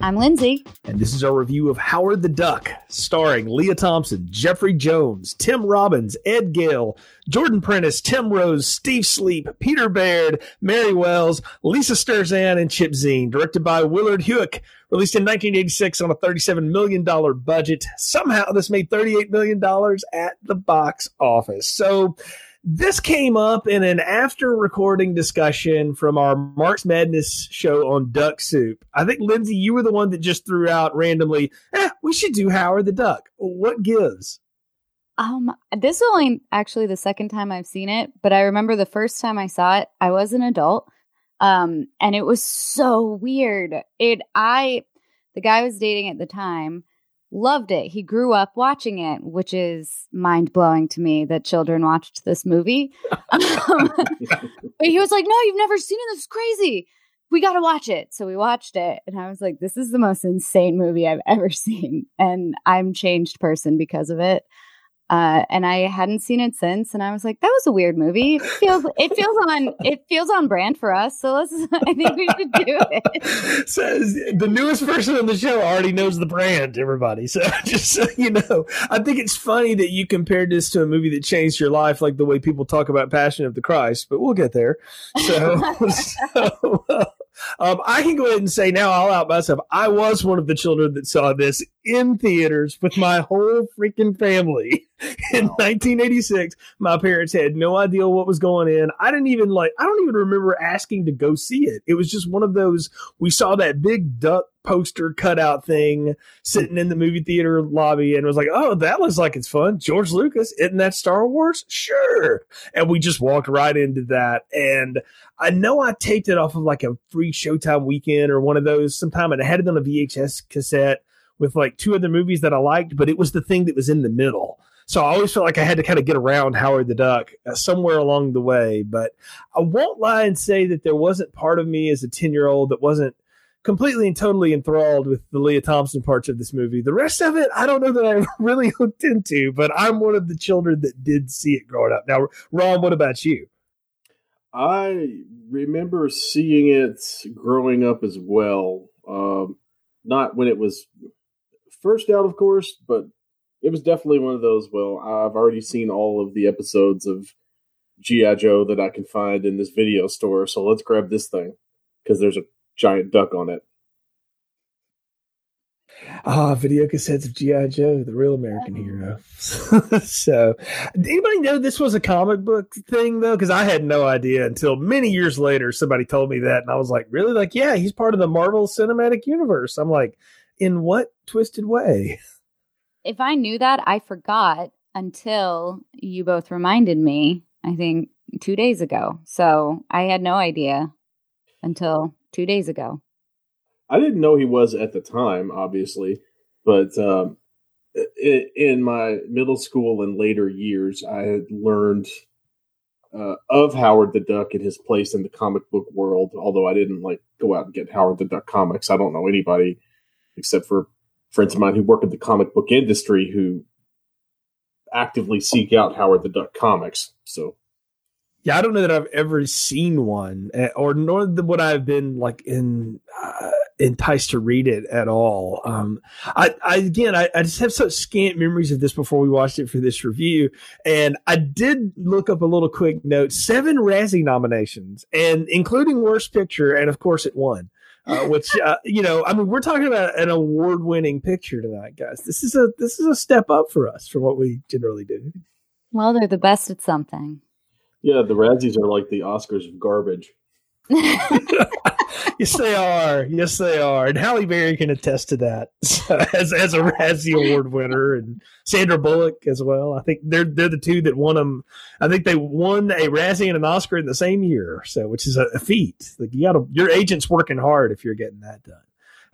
I'm Lindsay. and this is our review of Howard the Duck, starring Lea Thompson, Jeffrey Jones, Tim Robbins, Ed Gale, Jordan Prentice, Tim Rose, Steve Sleap, Peter Baird, Mary Wells, Lisa Sturzan, and Chip Zien. Directed by Willard Huyck, released in 1986 on a $37 million budget. Somehow this made $38 million at the box office. So this came up in an after recording discussion from our Marx Madness show on Duck Soup. I think Lindsay, you were the one that just threw out randomly, eh, we should do Howard the Duck. What gives? Um, this is only actually the second time I've seen it, but I remember the first time I saw it, I was an adult. Um, and it was so weird. It I the guy I was dating at the time loved it. He grew up watching it, which is mind blowing to me that children watched this movie. Um, but he was like, No, you've never seen it. This is crazy. We got to watch it. So we watched it. And I was like, This is the most insane movie I've ever seen. And I'm changed person because of it. Uh, and I hadn't seen it since, and I was like, "That was a weird movie. It feels it feels on it feels on brand for us. So let's. I think we should do it." Says the newest person on the show already knows the brand, everybody. So just so you know, I think it's funny that you compared this to a movie that changed your life, like the way people talk about Passion of the Christ, but we'll get there. So, so um, I can go ahead and say now, I'll out myself. I was one of the children that saw this in theaters with my whole freaking family in 1986. My parents had no idea what was going in. I didn't even like, I don't even remember asking to go see it. It was just one of those, we saw that big duck poster cutout thing sitting in the movie theater lobby and was like, oh, that looks like it's fun. George Lucas, isn't that Star Wars? Sure. And we just walked right into that. And I know I taped it off of like a free Showtime weekend or one of those sometime and I had it on a VHS cassette with like two other movies that I liked, but it was the thing that was in the middle. So I always felt like I had to kind of get around Howard the Duck uh, somewhere along the way. But I won't lie and say that there wasn't part of me as a 10 year old that wasn't completely and totally enthralled with the Lea Thompson parts of this movie. The rest of it, I don't know that I really hooked into, but I'm one of the children that did see it growing up. Now, Ron, what about you? I remember seeing it growing up as well. Um, not when it was first out, of course, but it was definitely one of those. Well, I've already seen all of the episodes of G.I. Joe that I can find in this video store, so let's grab this thing because there's a giant duck on it. Ah, video cassettes of G.I. Joe, the real American hero. so, did anybody know this was a comic book thing, though? Because I had no idea until many years later somebody told me that. And I was like, really? Like, yeah, he's part of the Marvel Cinematic Universe. I'm like, in what twisted way? if I knew that, I forgot until you both reminded me. I think two days ago. So I had no idea until two days ago. I didn't know he was at the time, obviously, but um, in my middle school and later years, I had learned uh, of Howard the Duck and his place in the comic book world. Although I didn't like go out and get Howard the Duck comics, I don't know anybody except for friends of mine who work in the comic book industry who actively seek out Howard the Duck comics. So Yeah, I don't know that I've ever seen one, eh, or nor would I have been like in uh, enticed to read it at all. Um, I, I again, I, I just have such scant memories of this before we watched it for this review, and I did look up a little quick note: seven Razzie nominations, and including Worst Picture, and of course, it won. Uh, which uh, you know, I mean, we're talking about an award-winning picture tonight, guys. This is a this is a step up for us from what we generally do. Well, they're the best at something. Yeah, the Razzies are like the Oscars of garbage. yes, they are. Yes, they are. And Halle Berry can attest to that as as a Razzie Award winner, and Sandra Bullock as well. I think they're they're the two that won them. I think they won a Razzie and an Oscar in the same year, so which is a, a feat. Like you got to your agent's working hard if you're getting that done.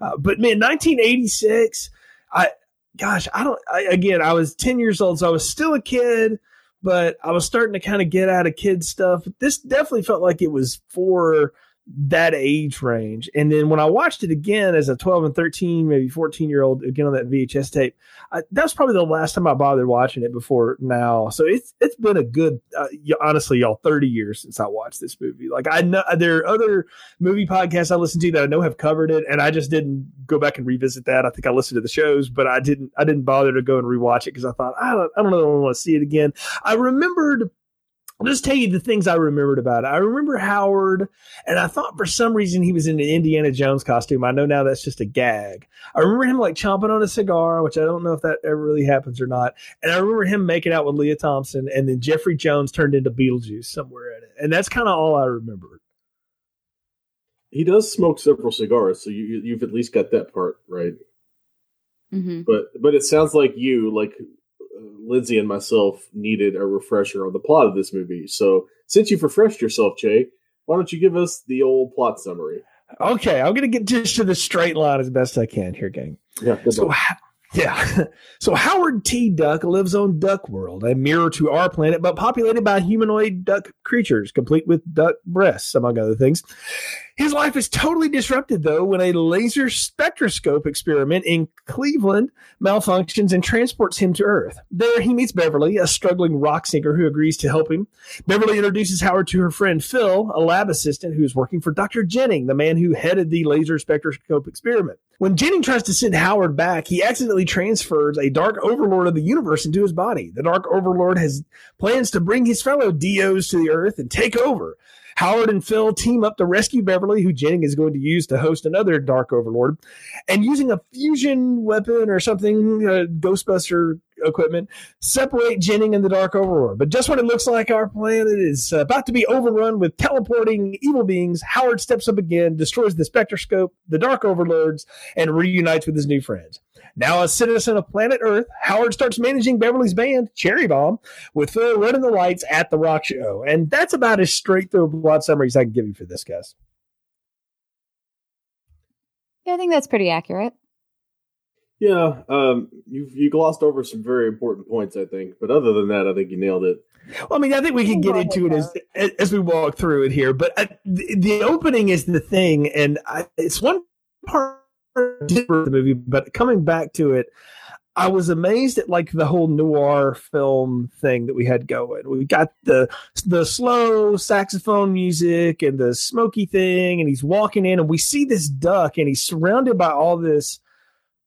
Uh, but man, 1986. I gosh, I don't. I, again, I was ten years old, so I was still a kid, but I was starting to kind of get out of kids stuff. This definitely felt like it was for that age range. And then when I watched it again as a 12 and 13, maybe 14 year old, again on that VHS tape, I, that was probably the last time I bothered watching it before now. So it's it's been a good, uh, honestly, y'all, 30 years since I watched this movie. Like I know there are other movie podcasts I listen to that I know have covered it, and I just didn't go back and revisit that. I think I listened to the shows, but I didn't I didn't bother to go and rewatch it because I thought I don't I don't know I want to see it again. I remembered I'll just tell you the things I remembered about it. I remember Howard, and I thought for some reason he was in an Indiana Jones costume. I know now that's just a gag. I remember him like chomping on a cigar, which I don't know if that ever really happens or not. And I remember him making out with Lea Thompson, and then Jeffrey Jones turned into Beetlejuice somewhere in it. And that's kind of all I remember. He does smoke several cigars, so you, you've at least got that part right. Mm-hmm. But but it sounds like you like Lindsay and myself needed a refresher on the plot of this movie. So since you've refreshed yourself, Jay, why don't you give us the old plot summary? Okay, I'm going to get just to the straight line as best I can here, gang. Yeah. So, yeah. So Howard T. Duck lives on Duck World, a mirror to our planet, but populated by humanoid duck creatures, complete with duck breasts, among other things. His life is totally disrupted, though, when a laser spectroscope experiment in Cleveland malfunctions and transports him to Earth. There, he meets Beverly, a struggling rock singer who agrees to help him. Beverly introduces Howard to her friend Phil, a lab assistant who's working for Dr. Jennings, the man who headed the laser spectroscope experiment. When Jennings tries to send Howard back, he accidentally transfers a dark overlord of the universe into his body. The dark overlord has plans to bring his fellow DOs to the Earth and take over. Howard and Phil team up to rescue Beverly, who Jennings is going to use to host another Dark Overlord. And using a fusion weapon or something, uh, Ghostbuster equipment, separate Jennings and the Dark Overlord. But just when it looks like our planet is about to be overrun with teleporting evil beings, Howard steps up again, destroys the spectroscope, the Dark Overlords, and reunites with his new friends. Now, a citizen of planet Earth, Howard starts managing Beverly's band, Cherry Bomb, with Phil running the lights at the rock show. And that's about as straight through plot summary as I can give you for this, guys. Yeah, I think that's pretty accurate. Yeah, um, you you glossed over some very important points, I think. But other than that, I think you nailed it. Well, I mean, I think we can get into it as as we walk through it here. But uh, the, the, opening is the thing, and I, it's one part of the movie, but coming back to it, I was amazed at like the whole noir film thing that we had going. We got the the slow saxophone music and the smoky thing, and he's walking in, and we see this duck, and he's surrounded by all this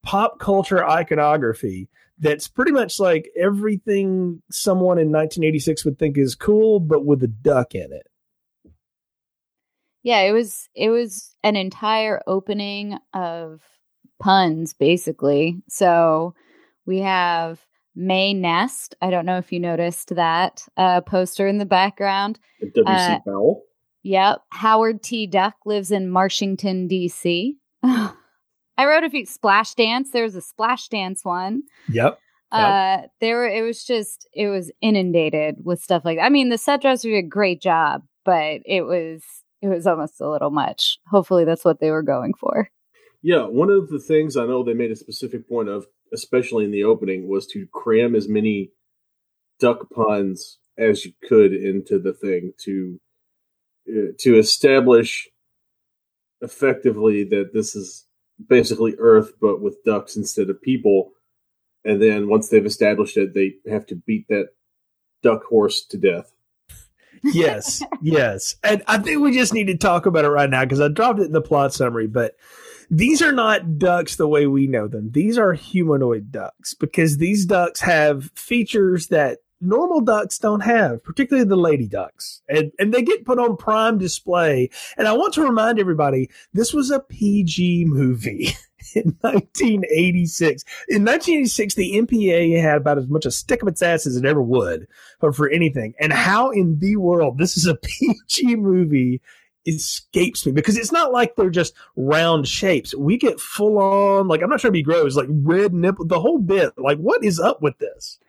pop culture iconography that's pretty much like everything someone in 1986 would think is cool, but with a duck in it yeah, it was it was an entire opening of puns basically. So we have May Nest. I don't know if you noticed that uh, poster in the background. W.C. Uh, Powell. Yep. Howard T. Duck lives in Marshington, D.C. I wrote a few splash dance. There's a splash dance one. Yep. Uh, there were, it was just it was inundated with stuff like that. I mean, the set dresser did a great job, but it was it was almost a little much. Hopefully, that's what they were going for. Yeah, one of the things I know they made a specific point of, especially in the opening, was to cram as many duck puns as you could into the thing to uh, to establish effectively that this is basically Earth but with ducks instead of people. And then once they've established it, they have to beat that duck horse to death yes, yes. And I think we just need to talk about it right now because I dropped it in the plot summary, but these are not ducks the way we know them. These are humanoid ducks because these ducks have features that normal ducks don't have, particularly the lady ducks. And, and they get put on prime display. And I want to remind everybody this was a PG movie. in 1986. In 1986, the MPA had about as much a stick of its ass as it ever would for, for anything. And how in the world this is a PG movie escapes me because it's not like they're just round shapes. We get full on, like, I'm not trying to be gross, like red nipple, the whole bit. Like, what is up with this?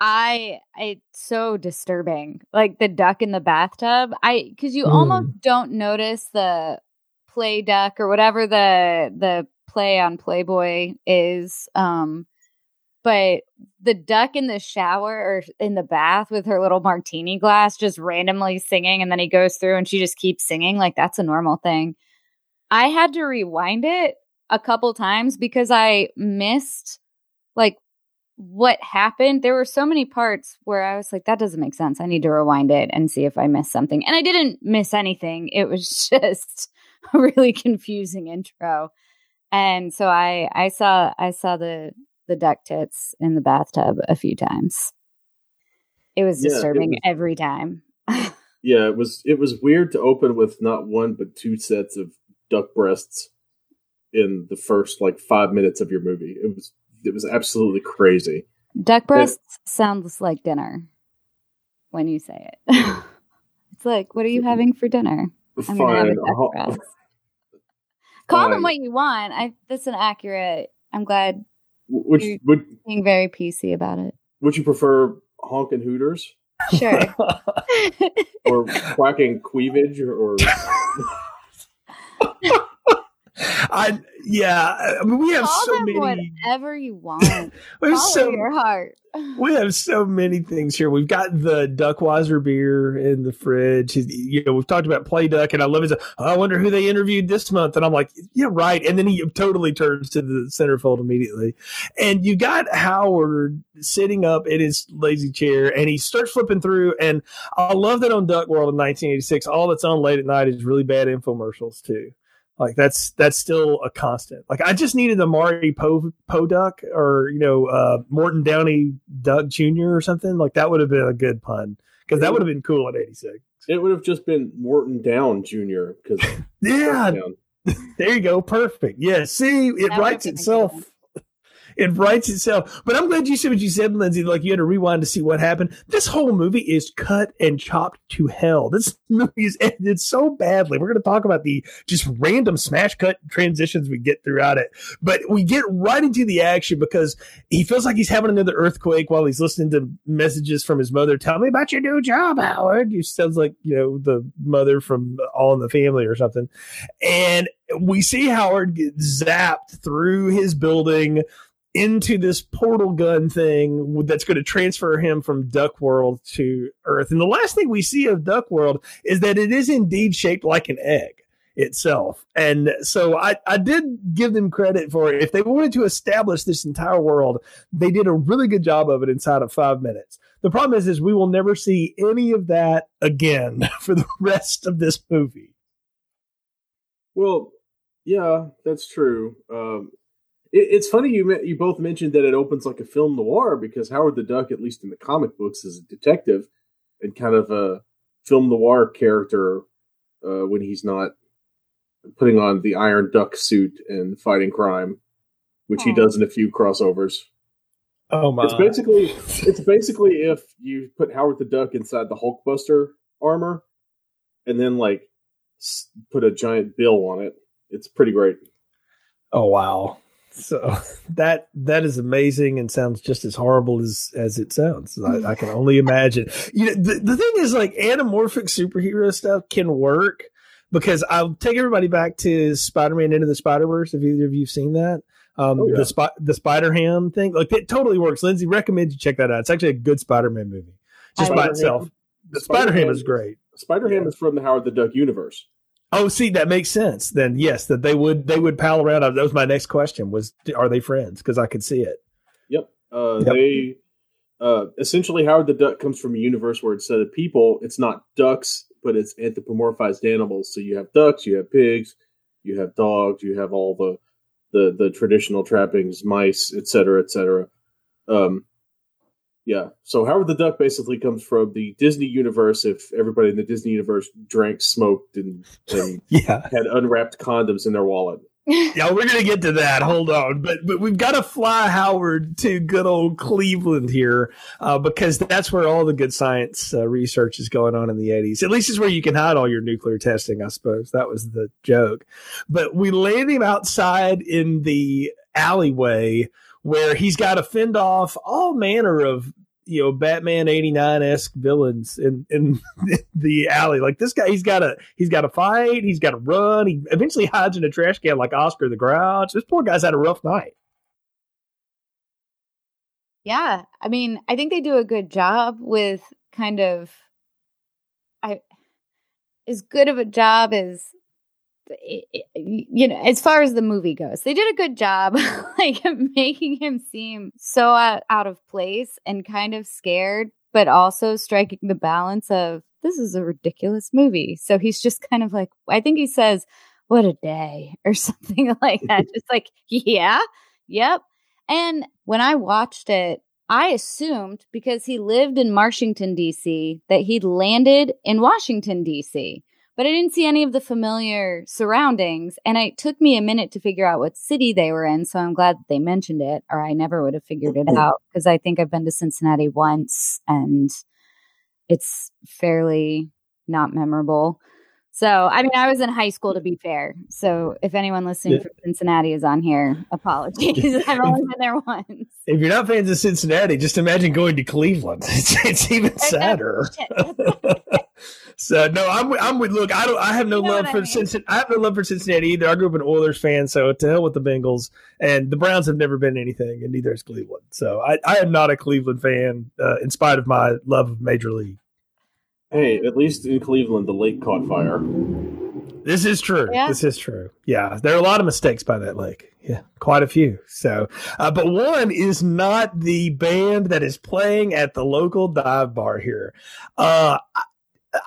I it's so disturbing. Like the duck in the bathtub. I because you mm. almost don't notice the play duck or whatever the the play on Playboy is um but the duck in the shower or in the bath with her little martini glass just randomly singing and then he goes through and she just keeps singing like that's a normal thing. I had to rewind it a couple times because I missed like what happened. There were so many parts where I was like, that doesn't make sense. I need to rewind it and see if I missed something. And I didn't miss anything. It was just a really confusing intro. And so I I saw I saw the the duck tits in the bathtub a few times. It was Yeah, it disturbing was- every time. Yeah, it was it was weird to open with not one but two sets of duck breasts in the first like five minutes of your movie. It was it was absolutely crazy. Duck breasts sounds like dinner when you say it. it's like, what are you having for dinner? I'm gonna have a duck I'll- breast. Call them what you want. I that's an accurate. I'm glad Would You- would being very PC about it. would you prefer honking hooters Sure. or quacking queevage or, or I yeah. I mean, we have Call so many. whatever you want. We have Follow so your heart. we have so many things here. We've got the Duckweiser beer in the fridge. You know, we've talked about Play Duck, and I love his. Oh, I wonder who they interviewed this month, and I'm like, yeah, right. And then he totally turns to the centerfold immediately. And you got Howard sitting up in his lazy chair, and he starts flipping through. And I love that on Duck World in 1986, all that's on late at night is really bad infomercials too. Like that's that's still a constant. Like I just needed a Mari Poe Poe Duck or you know uh, Morton Downey Duck Jr. or something. Like that would have been a good pun because that would have been cool in '86. it would have just been Morton Down Jr. because Yeah, there you go. Perfect. Yeah. See, it That writes would've been a good itself. It writes itself. But I'm glad you said what you said, Lindsay. Like you had to rewind to see what happened. This whole movie is cut and chopped to hell. This movie is edited so badly. We're going to talk about the just random smash cut transitions we get throughout it. But we get right into the action because he feels like he's having another earthquake while he's listening to messages from his mother. Tell me about your new job, Howard. You sounds like, you know, the mother from All in the Family or something. And we see Howard get zapped through his building into this portal gun thing that's going to transfer him from Duck World to Earth. And the last thing we see of Duck World is that it is indeed shaped like an egg itself. And so I, I did give them credit for it. If they wanted to establish this entire world, they did a really good job of it inside of five minutes. The problem is, is we will never see any of that again for the rest of this movie. Well, yeah, that's true. Um, it's funny you you both mentioned that it opens like a film noir because Howard the Duck, at least in the comic books, is a detective and kind of a film noir character uh, when he's not putting on the Iron Duck suit and fighting crime, which he does in a few crossovers. Oh my! It's basically it's basically if you put Howard the Duck inside the Hulkbuster armor and then like put a giant bill on it. It's pretty great. Oh wow. So that that is amazing and sounds just as horrible as as it sounds. I, I can only imagine. You know, the, the thing is like anamorphic superhero stuff can work because I'll take everybody back to Spider-Man Into the Spider-Verse. If either of you've seen that? Um, Oh, yeah. the spot the Spider Ham thing, like it totally works. Lindsay recommend you check that out. It's actually a good Spider-Man movie, just by Spider-Ham- itself. The Spider Ham is great. Spider Ham Yeah. is from the Howard the Duck universe. Oh, see, that makes sense. Then yes, that they would they would pal around. That was my next question: was are they friends? Because I could see it. Yep. Uh, Yep. They uh, essentially Howard the Duck comes from a universe where instead of people, it's not ducks, but it's anthropomorphized animals. So you have ducks, you have pigs, you have dogs, you have all the the the traditional trappings, mice, etc., cetera, et cetera. Um, yeah. So Howard the Duck basically comes from the Disney universe. If everybody in the Disney universe drank, smoked, and, and Yeah, had unwrapped condoms in their wallet. yeah, we're gonna get to that. Hold on, but but we've got to fly Howard to good old Cleveland here uh, because that's where all the good science uh, research is going on in the '80s. At least it's where you can hide all your nuclear testing. I suppose that was the joke. But we land him outside in the alleyway where he's got to fend off all manner of you know Batman eighty nine esque villains in in the alley. Like this guy, he's got to he's got to fight. He's got to run. He eventually hides in a trash can like Oscar the Grouch. This poor guy's had a rough night. Yeah, I mean, I think they do a good job with kind of I as good of a job as you know as far as the movie goes they did a good job like making him seem so out, out of place and kind of scared but also striking the balance of this is a ridiculous movie so he's just kind of like i think he says what a day or something like that just like yeah yep and when i watched it I assumed because he lived in Washington, D.C., that he'd landed in Washington, D.C., but I didn't see any of the familiar surroundings. And it took me a minute to figure out what city they were in. So I'm glad that they mentioned it, or I never would have figured it out because I think I've been to Cincinnati once and it's fairly not memorable. So, I mean, I was in high school to be fair. So, if anyone listening yeah. from Cincinnati is on here, apologies. I've only been there once. If you're not fans of Cincinnati, just imagine going to Cleveland. It's, it's even sadder. so, no, I'm I'm with. Look, I don't. I have no you know love for I mean? Cincinnati. I have no love for Cincinnati either. I grew up an Oilers fan, so to hell with the Bengals. And the Browns have never been anything, and neither is Cleveland. So, I, I am not a Cleveland fan, uh, in spite of my love of Major League. Hey, at least in Cleveland, the lake caught fire. This is true. Yeah. This is true. Yeah, there are a lot of mistakes by that lake. Yeah, quite a few. So, uh, but one is not the band that is playing at the local dive bar here. Uh, I,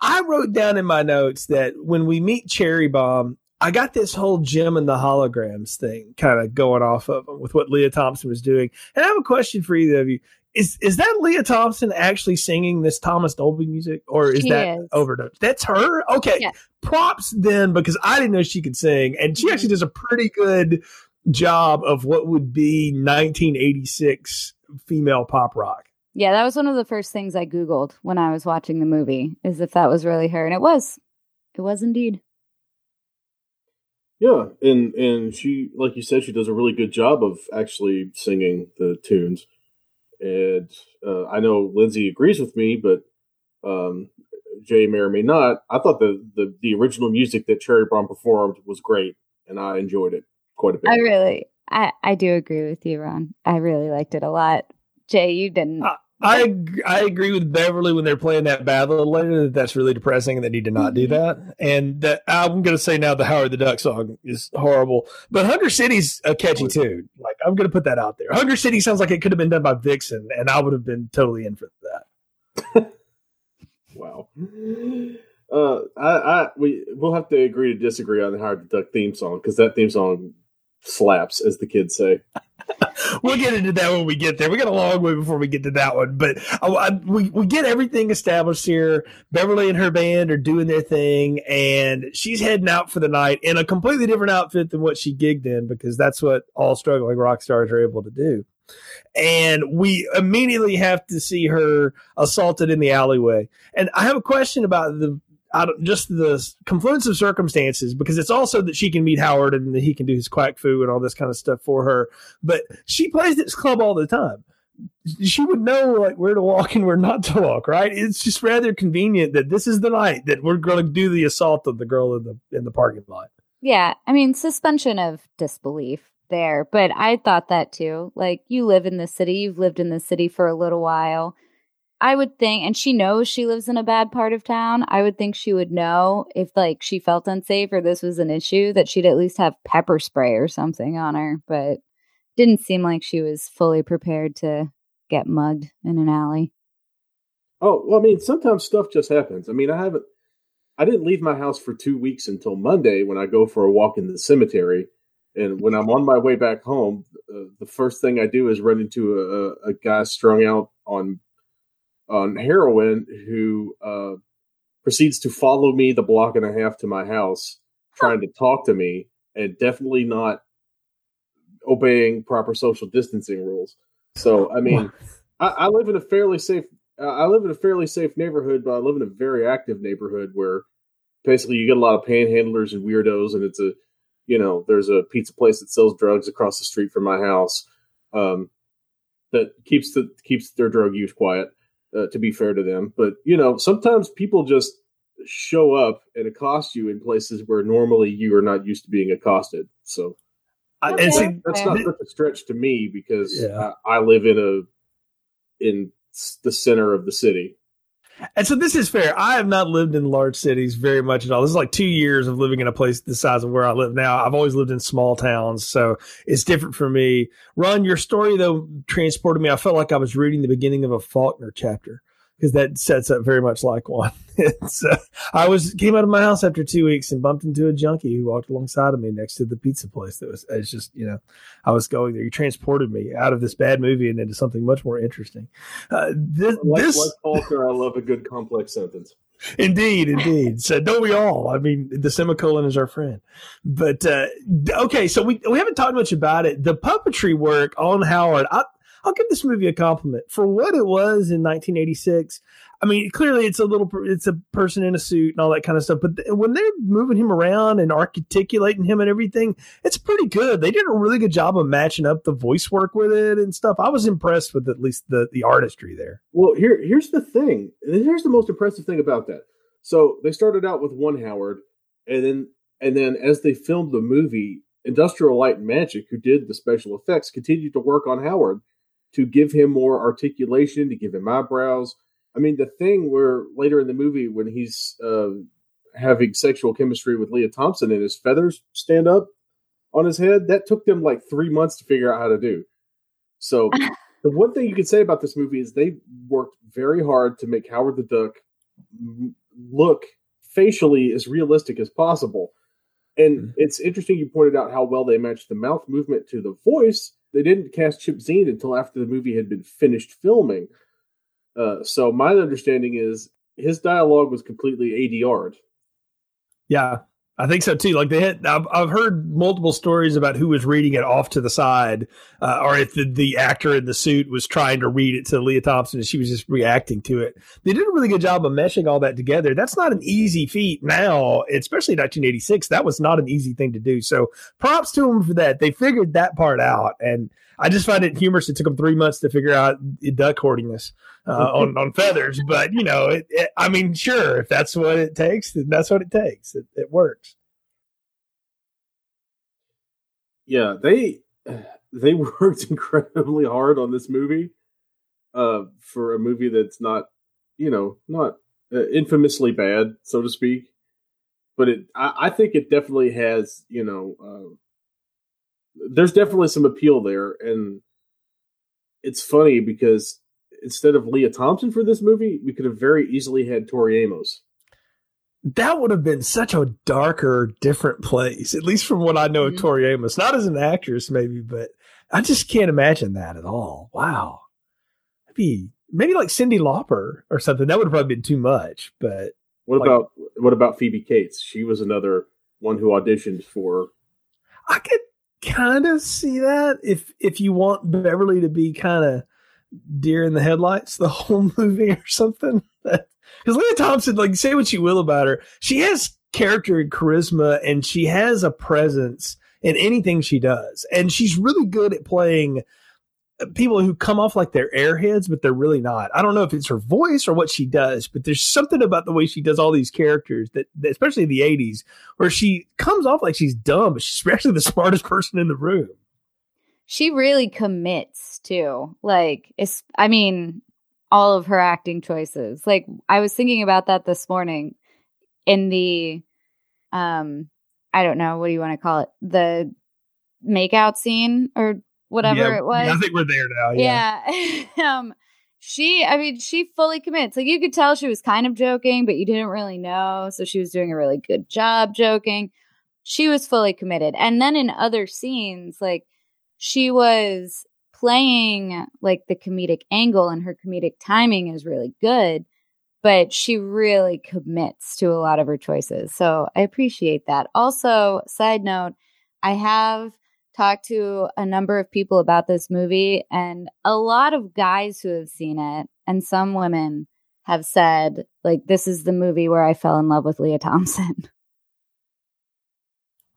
I wrote down in my notes that when we meet Cherry Bomb, I got this whole Jem and the holograms thing kind of going off of them with what Lea Thompson was doing. And I have a question for either of you is is that Lea Thompson actually singing this Thomas Dolby music, or is she that is. overdose? That's her. Okay, yeah. props then because I didn't know she could sing, and she mm-hmm. actually does a pretty good job of what would be 1986 female pop rock. Yeah, that was one of the first things I googled when I was watching the movie, is if that was really her, and it was. It was indeed. Yeah, and and she, like you said, she does a really good job of actually singing the tunes and uh, I know Lindsay agrees with me, but um, Jay may or may not. I thought the, the the original music that Cherry Bomb performed was great, and I enjoyed it quite a bit. I really, I I do agree with you, Ron. I really liked it a lot. Jay, you didn't. Uh, I I agree with Beverly when they're playing that battle later that that's really depressing and they need to not do mm-hmm. that. And that, I'm going to say now the Howard the Duck song is horrible, but Hunger City's a catchy tune. Like I'm going to put that out there. Hunger City sounds like it could have been done by Vixen, and I would have been totally in for that. wow. Uh, I, I we we'll have to agree to disagree on the Howard the Duck theme song because that theme song slaps, as the kids say. we'll get into that when we get there. We got a long way before we get to that one, but I, I, we we get everything established here. Beverly and her band are doing their thing, and she's heading out for the night in a completely different outfit than what she gigged in because that's what all struggling rock stars are able to do. And we immediately have to see her assaulted in the alleyway. And I have a question about the out of just the confluence of circumstances because it's also that she can meet Howard and that he can do his quack fu and all this kind of stuff for her. But she plays this club all the time. She would know like where to walk and where not to walk, right? It's just rather convenient that this is the night that we're going to do the assault of the girl in the in the parking lot. Yeah, I mean suspension of disbelief there, but I thought that too. Like you live in the city, you've lived in the city for a little while I would think, and she knows she lives in a bad part of town. I would think she would know if like she felt unsafe or this was an issue that she'd at least have pepper spray or something on her. But didn't seem like she was fully prepared to get mugged in an alley. Oh, well, I mean, sometimes stuff just happens. I mean, I haven't, I didn't leave my house for two weeks until Monday when I go for a walk in the cemetery. And when I'm on my way back home, uh, the first thing I do is run into a, a guy strung out on on heroin who uh, proceeds to follow me the block and a half to my house, trying to talk to me, and definitely not obeying proper social distancing rules. So, I mean, I, I, live in a fairly safe. Uh, I live in a fairly safe neighborhood, but I live in a very active neighborhood where basically you get a lot of panhandlers and weirdos, and it's a, you know, there's a pizza place that sells drugs across the street from my house. Um, that keeps the keeps their drug use quiet uh, to be fair to them. But you know, sometimes people just show up and accost you in places where normally you are not used to being accosted. So, okay. and see, that's not such a stretch to me because yeah. I, I, live in a in the center of the city. And so this is fair. I have not lived in large cities very much at all. This is like two years of living in a place the size of where I live now. I've always lived in small towns, so it's different for me. Ron, your story though transported me. I felt like I was reading the beginning of a Faulkner chapter because that sets up very much like one. so I was came out of my house after two weeks and bumped into a junkie who walked alongside of me next to the pizza place. That was it's just you know I was going there. You transported me out of this bad movie and into something much more interesting. Uh, this, like, this like Faulkner, I love a good complex sentence. Indeed, indeed. So don't we all? I mean, the semicolon is our friend. But uh, okay, so we we haven't talked much about it. The puppetry work on Howard. I, I'll give this movie a compliment for what it was in 1986. I mean, clearly it's a little, it's a person in a suit and all that kind of stuff. But th- when they're moving him around and articulating him and everything, it's pretty good. They did a really good job of matching up the voice work with it and stuff. I was impressed with at least the the artistry there. Well, here here's the thing. Here's the most impressive thing about that. So they started out with one Howard, and then and then as they filmed the movie, Industrial Light and Magic, who did the special effects, continued to work on Howard to give him more articulation, to give him eyebrows. I mean, the thing where later in the movie, when he's uh, having sexual chemistry with Lea Thompson and his feathers stand up on his head, that took them like three months to figure out how to do. So, the one thing you can say about this movie is they worked very hard to make Howard the Duck look facially as realistic as possible. And mm-hmm. it's interesting you pointed out how well they matched the mouth movement to the voice they didn't cast Chip Zien until after the movie had been finished filming. Uh, so my understanding is his dialogue was completely ADR'd. Yeah, I think so too. Like they had, I've, I've heard multiple stories about who was reading it off to the side, uh, or if the, the actor in the suit was trying to read it to Lea Thompson and she was just reacting to it. They did a really good job of meshing all that together. That's not an easy feat now, especially 1986. That was not an easy thing to do. So props to them for that. They figured that part out. And I just find it humorous. It took them three months to figure out duck hoardingness uh, on, on feathers. But, you know, it, it, I mean, sure, if that's what it takes, then that's what it takes. It, it works. Yeah, they they worked incredibly hard on this movie uh, for a movie that's not, you know, not uh, infamously bad, so to speak. But it, I, I think it definitely has, you know, uh, there's definitely some appeal there, and it's funny because instead of Lea Thompson for this movie, we could have very easily had Tori Amos. That would have been such a darker, different place, at least from what I know mm-hmm. of Tori Amos. Not as an actress, maybe, but I just can't imagine that at all. Wow. Maybe maybe like Cyndi Lauper or something. That would have probably been too much. But what like, about what about Phoebe Cates? She was another one who auditioned for. I could kind of see that if if you want Beverly to be kind of deer in the headlights the whole movie or something. Because Lea Thompson, like, say what you will about her, she has character and charisma, and she has a presence in anything she does, and she's really good at playing uh, people who come off like they're airheads, but they're really not. I don't know if it's her voice or what she does, but there's something about the way she does all these characters that, that especially in the 80s, where she comes off like she's dumb, but she's actually the smartest person in the room. She really commits too. Like, it's, I mean, all of her acting choices. Like, I was thinking about that this morning in the, um, I don't know, what do you want to call it? The makeout scene or whatever yeah, it was. I think we're there now. Yeah. yeah. um, she, I mean, she fully commits. Like you could tell she was kind of joking, but you didn't really know. So she was doing a really good job joking. She was fully committed. And then in other scenes, like she was playing like the comedic angle and her comedic timing is really good, but she really commits to a lot of her choices. So I appreciate that. Also, side note, I have talked to a number of people about this movie, and a lot of guys who have seen it, and some women have said, like, this is the movie where I fell in love with lea Thompson.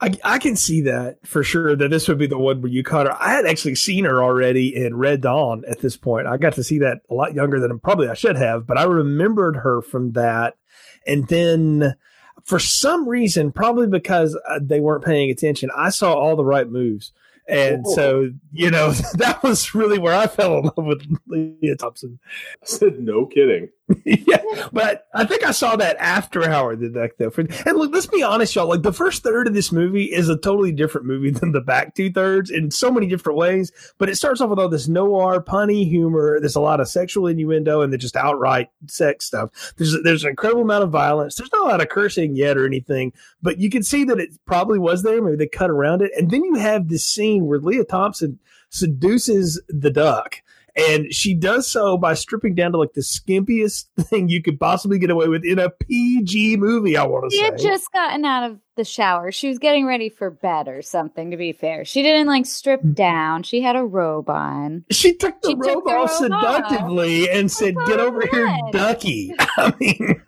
I, I can see that for sure that this would be the one where you caught her. I had actually seen her already in Red Dawn at this point. I got to see that a lot younger than probably I should have, but I remembered her from that. And then for some reason, probably because uh, they weren't paying attention, I saw all the right moves. And Oh. so, you know, that was really where I fell in love with Lea Thompson. I said, no kidding. yeah, but I think I saw that after Howard the Duck, though. And look, let's be honest, y'all. Like the first third of this movie is a totally different movie than the back two thirds in so many different ways. But it starts off with all this noir, punny humor. There's a lot of sexual innuendo and the just outright sex stuff. There's there's an incredible amount of violence. There's not a lot of cursing yet or anything, but you can see that it probably was there. Maybe they cut around it, and then you have this scene where Lea Thompson seduces the duck. And she does so by stripping down to like the skimpiest thing you could possibly get away with in a PG movie, I want to say. She had just gotten out of the shower. She was getting ready for bed or something, to be fair. She didn't like strip Mm. down. She had a robe on. she took the She took robe the off robe off. seductively and said, Get over here. Ducky. I mean,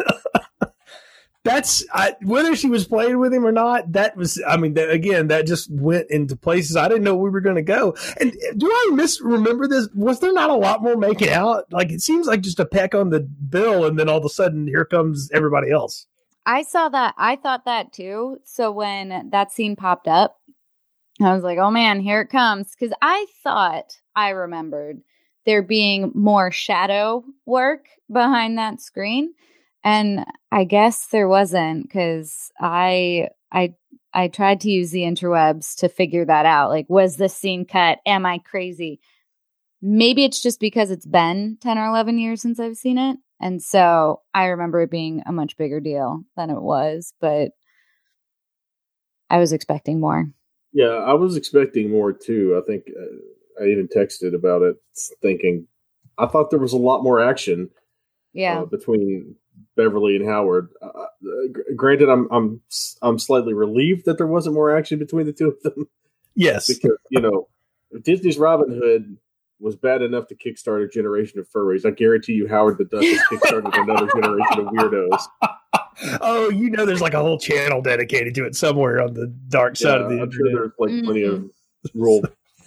that's I, whether she was playing with him or not. That was, I mean, that, again, that just went into places I didn't know we were going to go. And do I misremember this? Was there not a lot more making out? Like, it seems like just a peck on the bill, and then all of a sudden, here comes everybody else. I saw that. I thought that too. So when that scene popped up, I was like, oh man, here it comes. Because I thought I remembered there being more shadow work behind that screen. And I guess there wasn't because I I I tried to use the interwebs to figure that out. Like, was this scene cut? Am I crazy? Maybe it's just because it's been 10 or 11 years since I've seen it. And so I remember it being a much bigger deal than it was, but I was expecting more. Yeah, I was expecting more too. I think uh, I even texted about it, thinking I thought there was a lot more action Yeah. uh, between Beverly and Howard. Uh, uh, granted, I'm I'm I'm slightly relieved that there wasn't more action between the two of them Yes. because you know Disney's Robin Hood was bad enough to kickstart a generation of furries. I guarantee you, Howard the Duck has kickstarted another generation of weirdos. oh, you know, there's like a whole channel dedicated to it somewhere on the dark side Yeah, of the I'm sure internet. there's like plenty of Rule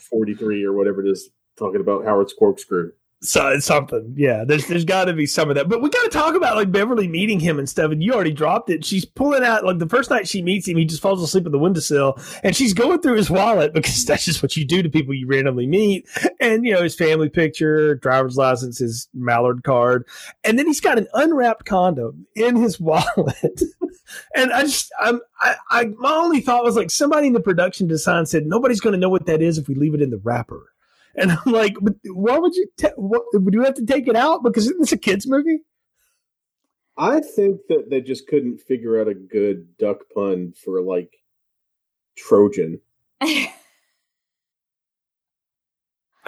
43 or whatever it is talking about Howard's corkscrew. So something, yeah. There's there's got to be some of that, but we got to talk about like Beverly meeting him and stuff. And you already dropped it. She's pulling out like the first night she meets him, he just falls asleep at the windowsill, and she's going through his wallet because that's just what you do to people you randomly meet. And you know his family picture, driver's license, his Mallard card, and then he's got an unwrapped condom in his wallet. and I just I'm I, I my only thought was like somebody in the production design said nobody's going to know what that is if we leave it in the wrapper. And I'm like, but why would you? What, would you have to take it out because isn't this a kids movie? I think that they just couldn't figure out a good duck pun for like Trojan. I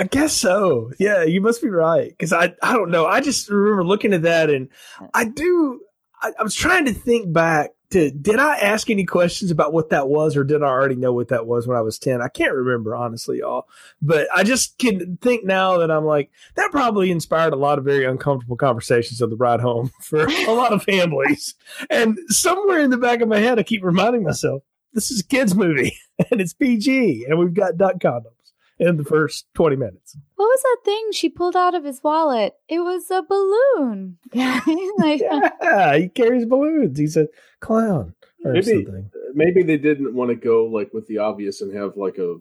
guess so. Yeah, you must be right because I I don't know. I just remember looking at that and I do. I, I was trying to think back to did I ask any questions about what that was or did I already know what that was when I was ten? I can't remember honestly, y'all. But I just can think now that I'm like that probably inspired a lot of very uncomfortable conversations on the ride home for a lot of families. And somewhere in the back of my head, I keep reminding myself this is a kids movie and it's PG and we've got duck condoms in the first 20 minutes. What was that thing she pulled out of his wallet? It was a balloon. Like, Yeah, he carries balloons. He's a clown or Maybe- something. Maybe they didn't want to go like with the obvious and have like a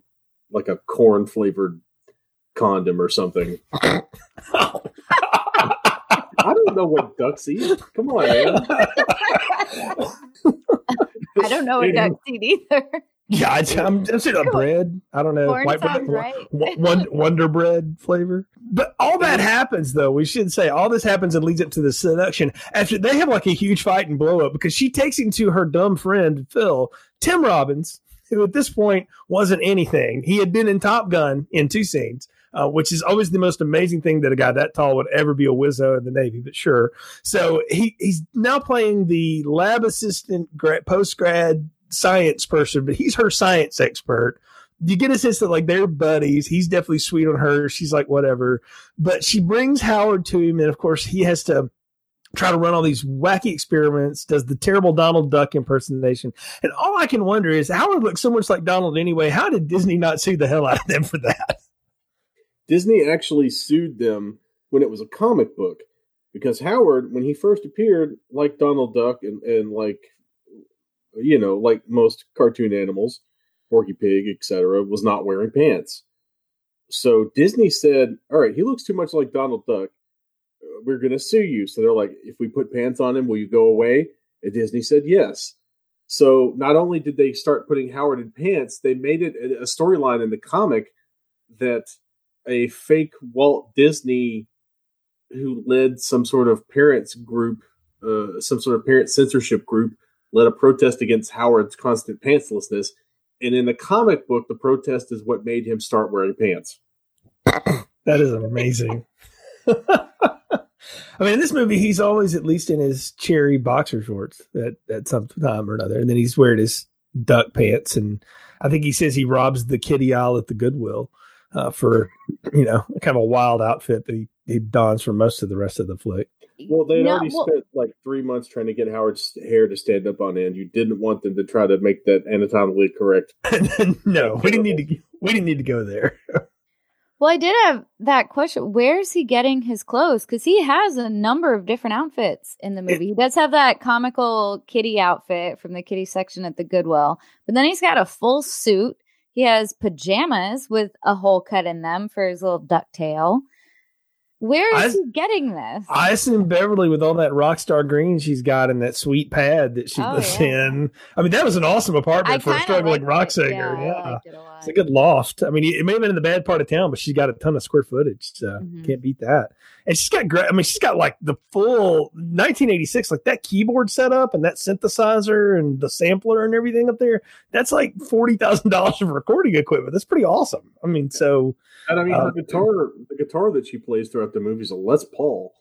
like a corn flavored condom or something. I don't know what ducks eat. Come on, man. I don't know what duck eat either. Yeah, I, I'm, I'm saying a bread. I don't know. Corn white bread, sounds right. Wonder Bread flavor. But all that happens, though, we should say all this happens and leads up to the seduction. After they have like a huge fight and blow up because she takes him to her dumb friend, Phil, Tim Robbins, who at this point wasn't anything. He had been in Top Gun in two scenes. Uh, which is always the most amazing thing that a guy that tall would ever be a wizzo in the Navy, but sure. So he, he's now playing the lab assistant, grad, post grad science person, but he's her science expert you get a sense that like they're buddies. He's definitely sweet on her. She's like whatever, but she brings Howard to him, and of course he has to try to run all these wacky experiments. Does the terrible Donald Duck impersonation, and all I can wonder is Howard looks so much like Donald anyway. How did Disney not sue the hell out of them for that? Disney actually sued them when it was a comic book because Howard, when he first appeared, like Donald Duck and, and like you know, like most cartoon animals, Porky Pig, etc., was not wearing pants. So Disney said, "All right, he looks too much like Donald Duck. We're going to sue you." So they're like, "If we put pants on him, will you go away?" And Disney said, "Yes." So not only did they start putting Howard in pants, they made it a storyline in the comic that a fake Walt Disney who led some sort of parents group, uh, some sort of parent censorship group, led a protest against Howard's constant pantslessness. And in the comic book, the protest is what made him start wearing pants. that is amazing. I mean, in this movie, he's always at least in his cherry boxer shorts at, at some time or another. And then he's wearing his duck pants. And I think he says he robs the kitty aisle at the Goodwill uh, for, you know, kind of a wild outfit that he, he dons for most of the rest of the flick. Well, they'd no, already well, spent like three months trying to get Howard's hair to stand up on end. You didn't want them to try to make that anatomically correct. no, we didn't need to. We didn't need to go there. well, I did have that question. Where's he getting his clothes? Because he has a number of different outfits in the movie. He does have that comical kitty outfit from the kitty section at the Goodwill, but then he's got a full suit. He has pajamas with a hole cut in them for his little duck tail. Where is I, he getting this? I assume Beverly with all that rock star green she's got in that sweet pad that she oh, lives yeah. in. I mean, that was an awesome apartment I for a struggling rock singer. Yeah, yeah. It it's a good loft. I mean, it may have been in the bad part of town, but she's got a ton of square footage, so mm-hmm. can't beat that. And she's got great. I mean, she's got like the full 1986, like that keyboard setup and that synthesizer and the sampler and everything up there. That's like forty thousand dollars of recording equipment. That's pretty awesome. I mean, so and I mean, uh, her guitar, the guitar that she plays throughout the movie is a Les Paul.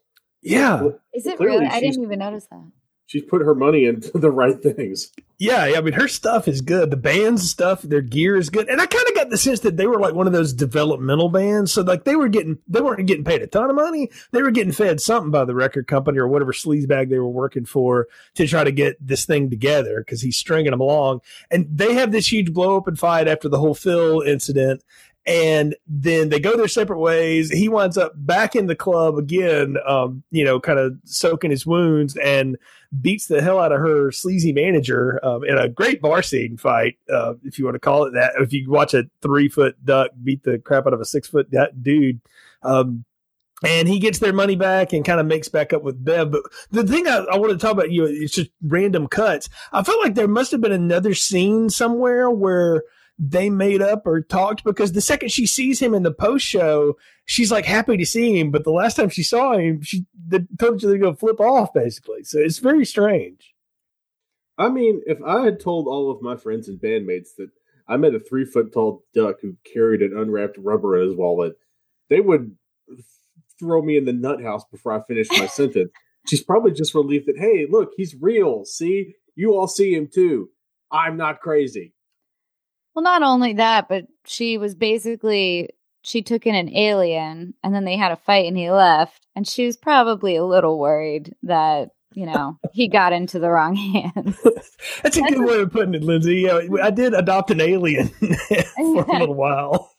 Yeah, is it really? I didn't even notice that. She's put her money into the right things. Yeah, yeah, I mean, her stuff is good. The band's stuff, their gear is good, and I kind of got the sense that they were like one of those developmental bands. So like they were getting, they weren't getting paid a ton of money. They were getting fed something by the record company or whatever sleazebag they were working for to try to get this thing together because he's stringing them along. And they have this huge blow up and fight after the whole Phil incident, and then they go their separate ways. He winds up back in the club again, um, you know, kind of soaking his wounds and beats the hell out of her sleazy manager um, in a great bar scene fight, uh, if you want to call it that. If you watch a three foot duck beat the crap out of a six foot dude. Um, and he gets their money back and kind of makes back up with Bev. But the thing I, I want to talk about, you know, it's just random cuts. I felt like there must have been another scene somewhere where they made up or talked because the second she sees him in the post show, she's like happy to see him. But the last time she saw him, she told you they're gonna go flip off basically. So it's very strange. I mean, if I had told all of my friends and bandmates that I met a three foot tall duck who carried an unwrapped rubber in his wallet, they would throw me in the nut house before I finished my sentence. She's probably just relieved that, hey, look, he's real. See, you all see him too. I'm not crazy. Well, not only that, but she was basically she took in an alien and then they had a fight and he left and she was probably a little worried that you know he got into the wrong hands that's a good way of putting it lindsay yeah i did adopt an alien for a little while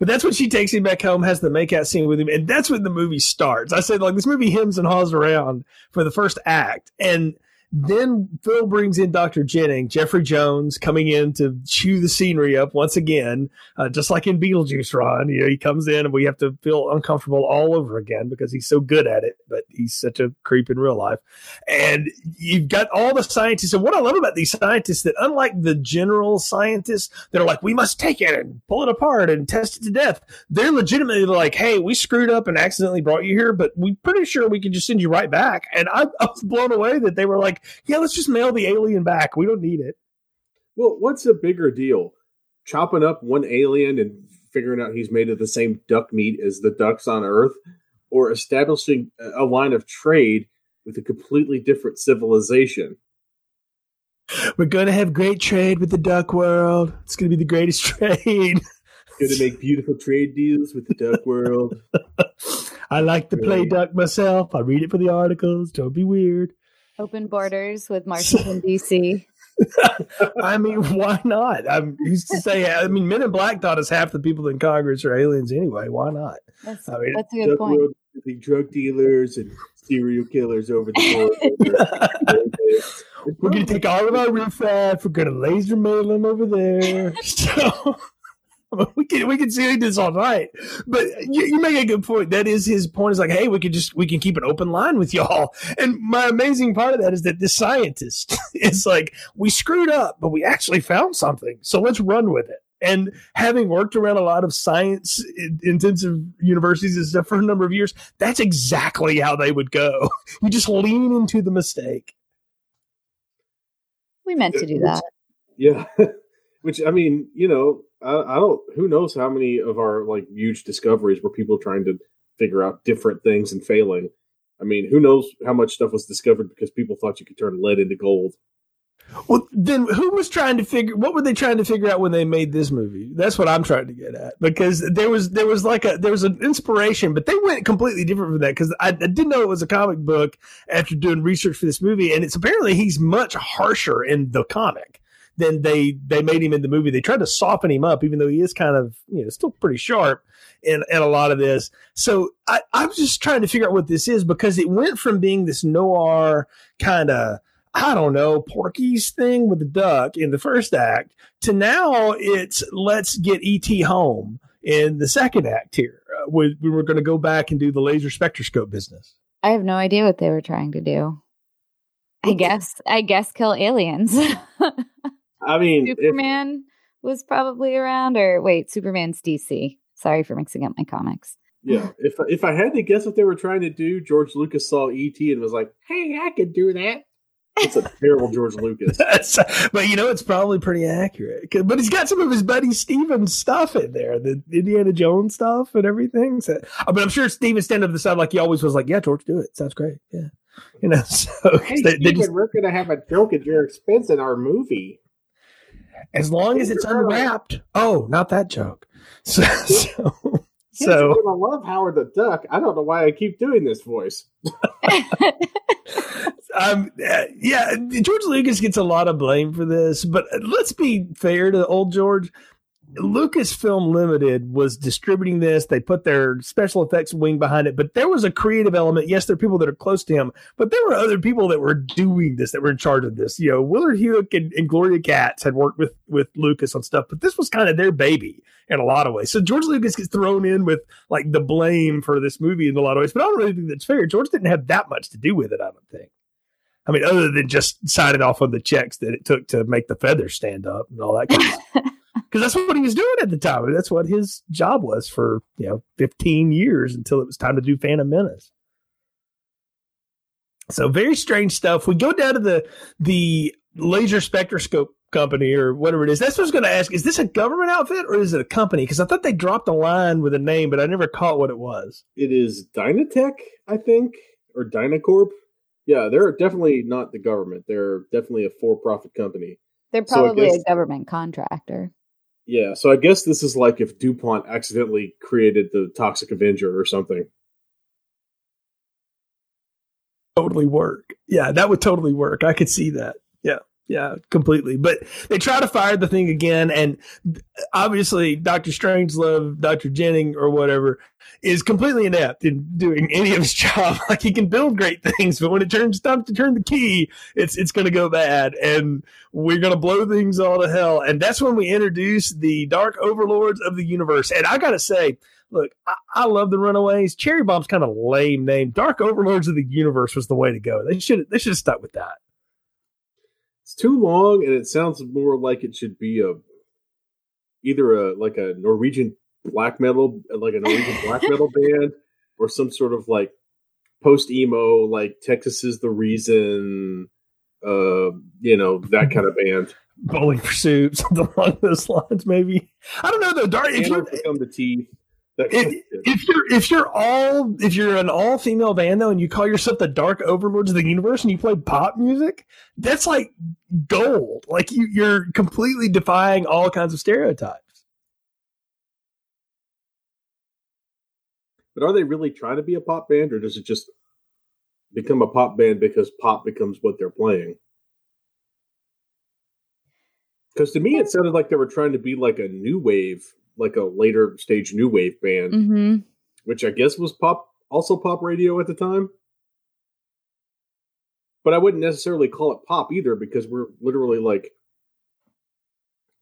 but that's when she takes him back home, has the makeout scene with him, and that's when the movie starts. I said, like, this movie hems and haws around for the first act. And then Phil brings in Dr. Jennings, Jeffrey Jones coming in to chew the scenery up once again, uh, just like in Beetlejuice, Ron. You know, he comes in and we have to feel uncomfortable all over again because he's so good at it, but he's such a creep in real life. And you've got all the scientists. And what I love about these scientists that unlike the general scientists that are like, we must take it and pull it apart and test it to death, they're legitimately like, hey, we screwed up and accidentally brought you here, but we're pretty sure we can just send you right back. And I, I was blown away that they were like, yeah, let's just mail the alien back. We don't need it. Well, what's a bigger deal? Chopping up one alien and figuring out he's made of the same duck meat as the ducks on Earth, or establishing a line of trade with a completely different civilization? We're going to have great trade with the duck world. It's going to be the greatest trade. going to make beautiful trade deals with the duck world. I like to play duck myself. I read it for the articles. Don't be weird. Open borders with Washington D.C. I mean, why not? I'm used to say, I mean, Men in Black thought us half the people in Congress are aliens anyway. Why not? That's, I mean, that's a good point. the drug dealers and serial killers over the border. we're gonna take all of our riffraff. We're gonna laser mail them over there. So we can we can see this all night. But you, you, make a good point. That is his point. Is like, hey, we could just we can keep an open line with y'all. And my amazing part of that is that this scientist is like, we screwed up, but we actually found something. So let's run with it. And having worked around a lot of science intensive universities and stuff for a number of years, that's exactly how they would go. You just lean into the mistake. We meant to do that. Yeah. Which I mean, you know, I, I don't. Who knows how many of our like huge discoveries were people trying to figure out different things and failing. I mean, who knows how much stuff was discovered because people thought you could turn lead into gold. Well, then who was trying to figure? What were they trying to figure out when they made this movie? That's what I'm trying to get at because there was there was like a there was an inspiration, but they went completely different from that because I, I didn't know it was a comic book after doing research for this movie, and it's apparently he's much harsher in the comic than they they made him in the movie. They tried to soften him up, even though he is kind of you know still pretty sharp in in a lot of this. So I, I'm just trying to figure out what this is because it went from being this noir kind of I don't know, Porky's thing with the duck in the first act to now it's let's get ET home in the second act here. Uh, we, we were going to go back and do the laser spectroscope business. I have no idea what they were trying to do. I guess, I guess kill aliens. I mean, Superman if, was probably around, or wait, Superman's DC. Sorry for mixing up my comics. Yeah, if if I had to guess what they were trying to do, George Lucas saw ET and was like, "Hey, I could do that." It's a terrible George Lucas. but you know, it's probably pretty accurate. But he's got some of his buddy Steven stuff in there, the Indiana Jones stuff and everything. So, uh, but I'm sure Steven stand up to the side like he always was like, "Yeah, George, do it. Sounds great." Yeah, you know. So hey, they, Steven, they just, we're gonna have a joke at your expense in our movie. As long as it's unwrapped. Oh, not that joke. So, so, so I love Howard the Duck. I don't know why I keep doing this voice. um, yeah, George Lucas gets a lot of blame for this, but let's be fair to old George. Lucasfilm Limited was distributing this. They put their special effects wing behind it, but there was a creative element. Yes, there are people that are close to him, but there were other people that were doing this, that were in charge of this. You know, Willard Huyck and, and Gloria Katz had worked with with Lucas on stuff, but this was kind of their baby in a lot of ways. So George Lucas gets thrown in with like the blame for this movie in a lot of ways, but I don't really think that's fair. George didn't have that much to do with it. I don't think. I mean, other than just signing off on the checks that it took to make the feathers stand up and all that kind of stuff because that's what he was doing at the time. That's what his job was for you know 15 years until it was time to do Phantom Menace. So very strange stuff. We go down to the the laser spectroscope company or whatever it is. That's what I was going to ask. Is this a government outfit or is it a company? Because I thought they dropped a line with a name, but I never caught what it was. It is Dynatech, I think, or Dynacorp. Yeah, they're definitely not the government. They're definitely a for profit company. They're probably so guess, a government contractor. Yeah, so I guess this is like if DuPont accidentally created the Toxic Avenger or something. Totally work. Yeah, that would totally work. I could see that. Yeah completely. But they try to fire the thing again, and obviously, Doctor Strangelove, Doctor Jennings, or whatever, is completely inept in doing any of his job. Like he can build great things, but when it turns time to turn the key, it's it's going to go bad, and we're going to blow things all to hell. And that's when we introduce the Dark Overlords of the universe. And I got to say. Look, I, I, love the Runaways. Cherry Bomb's kind of lame name. Dark Overlords of the Universe was the way to go. They should they should have stuck with that it's too long and it sounds more like it should be a either a like a Norwegian black metal like a Norwegian black metal band or some sort of like post emo like Texas is the reason uh you know that kind of band. Bowling for soup something along those lines maybe. I don't know though dark if you become the teeth if, if, you're if you're all if you're an all female band though and you call yourself the dark overlords of the universe and you play pop music that's like gold. Like you you're completely defying all kinds of stereotypes. But are they really trying to be a pop band or does it just become a pop band because pop becomes what they're playing? Because to me it sounded like they were trying to be like a new wave like a later stage new wave band, mm-hmm. which I guess was pop, also pop radio at the time. but I wouldn't necessarily call it pop either because we're literally like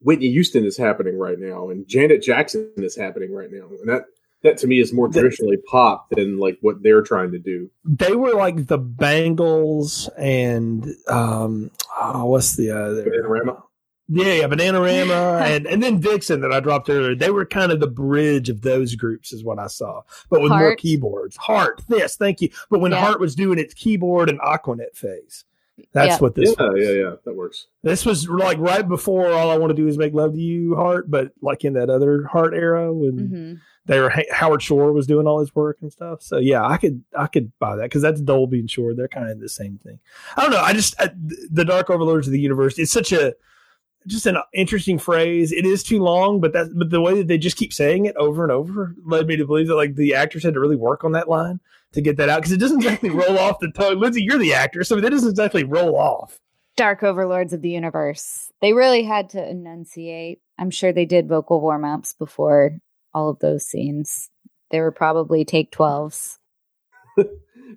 Whitney Houston is happening right now, and Janet Jackson is happening right now, and that that to me is more traditionally pop than like what they're trying to do. They were like the Bangles and um, oh, what's the other? Bananarama? Yeah, yeah, Bananarama and and then Vixen that I dropped earlier. They were kind of the bridge of those groups, is what I saw, but with more keyboards. Heart, yes, thank you. But when Yeah. Heart was doing its keyboard and Aquanet phase, that's Yeah. what this yeah, was. yeah, yeah, that works. This was like right before all I want to do is make love to you, Heart, but like in that other Heart era when hmm they were Howard Shore was doing all his work and stuff. So yeah, I could I could buy that because that's Dolby and Shore. They're kind of the same thing. I don't know. I just I, the Dark Overlords of the Universe. It's such a just an interesting phrase. It is too long, but that but the way that they just keep saying it over and over led me to believe that like the actors had to really work on that line to get that out because it doesn't exactly roll off the tongue. Lindsay, you're the actor, so that doesn't exactly roll off. Dark Overlords of the Universe. They really had to enunciate. I'm sure they did vocal warm ups before all of those scenes. They were probably take 12s.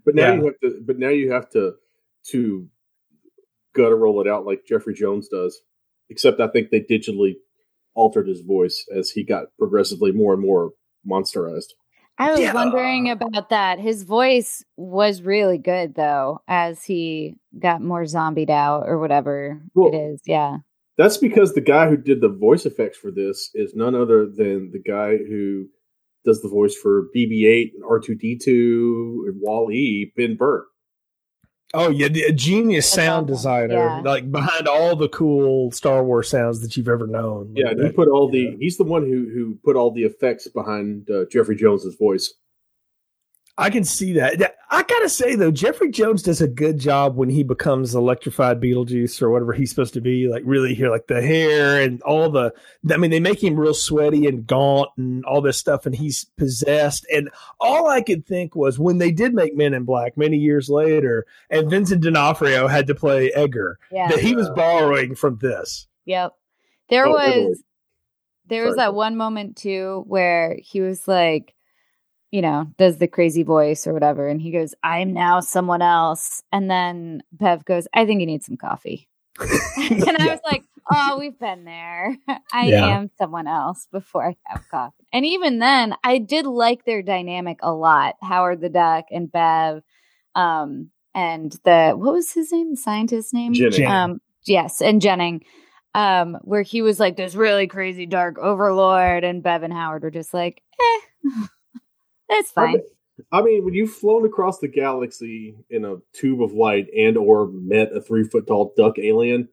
But now Yeah. you have to. But now you have to to gotta roll it out like Jeffrey Jones does. Except I think they digitally altered his voice as he got progressively more and more monsterized. I was Yeah. wondering about that. His voice was really good though, as he got more zombied out or whatever Well- it is. Yeah. That's because the guy who did the voice effects for this is none other than the guy who does the voice for BB-8 and R2D2 and Wall-E, Ben Burtt. Oh yeah, a genius That's sound awesome. designer, Yeah. like behind all the cool Star Wars sounds that you've ever known. Yeah, Like he that- put all the yeah. he's the one who who put all the effects behind uh, Jeffrey Jones's voice. I can see that. That- I gotta say though, Jeffrey Jones does a good job when he becomes electrified Beetlejuice or whatever he's supposed to be. Like really here, like the hair and all the. I mean, they make him real sweaty and gaunt and all this stuff, and he's possessed. And all I could think was when they did make Men in Black many years later, and Vincent D'Onofrio had to play Edgar, Yeah. that he was borrowing from this. Yep. There Oh, was Italy. there was Sorry. that one moment too where he was like, you know, does the crazy voice or whatever, and he goes, "I'm now someone else," and then Bev goes, "I think you need some coffee," and I Yeah. was like, "Oh, we've been there. I Yeah. am someone else before I have coffee." And even then, I did like their dynamic a lot. Howard the Duck and Bev, um, and the what was his name? The scientist's name? Jennings. Jennings. Um, yes, and Jennings, um, where he was like this really crazy dark overlord, and Bev and Howard were just like, eh, it's fine. I mean, when you've flown across the galaxy in a tube of light and or met a three foot tall duck alien,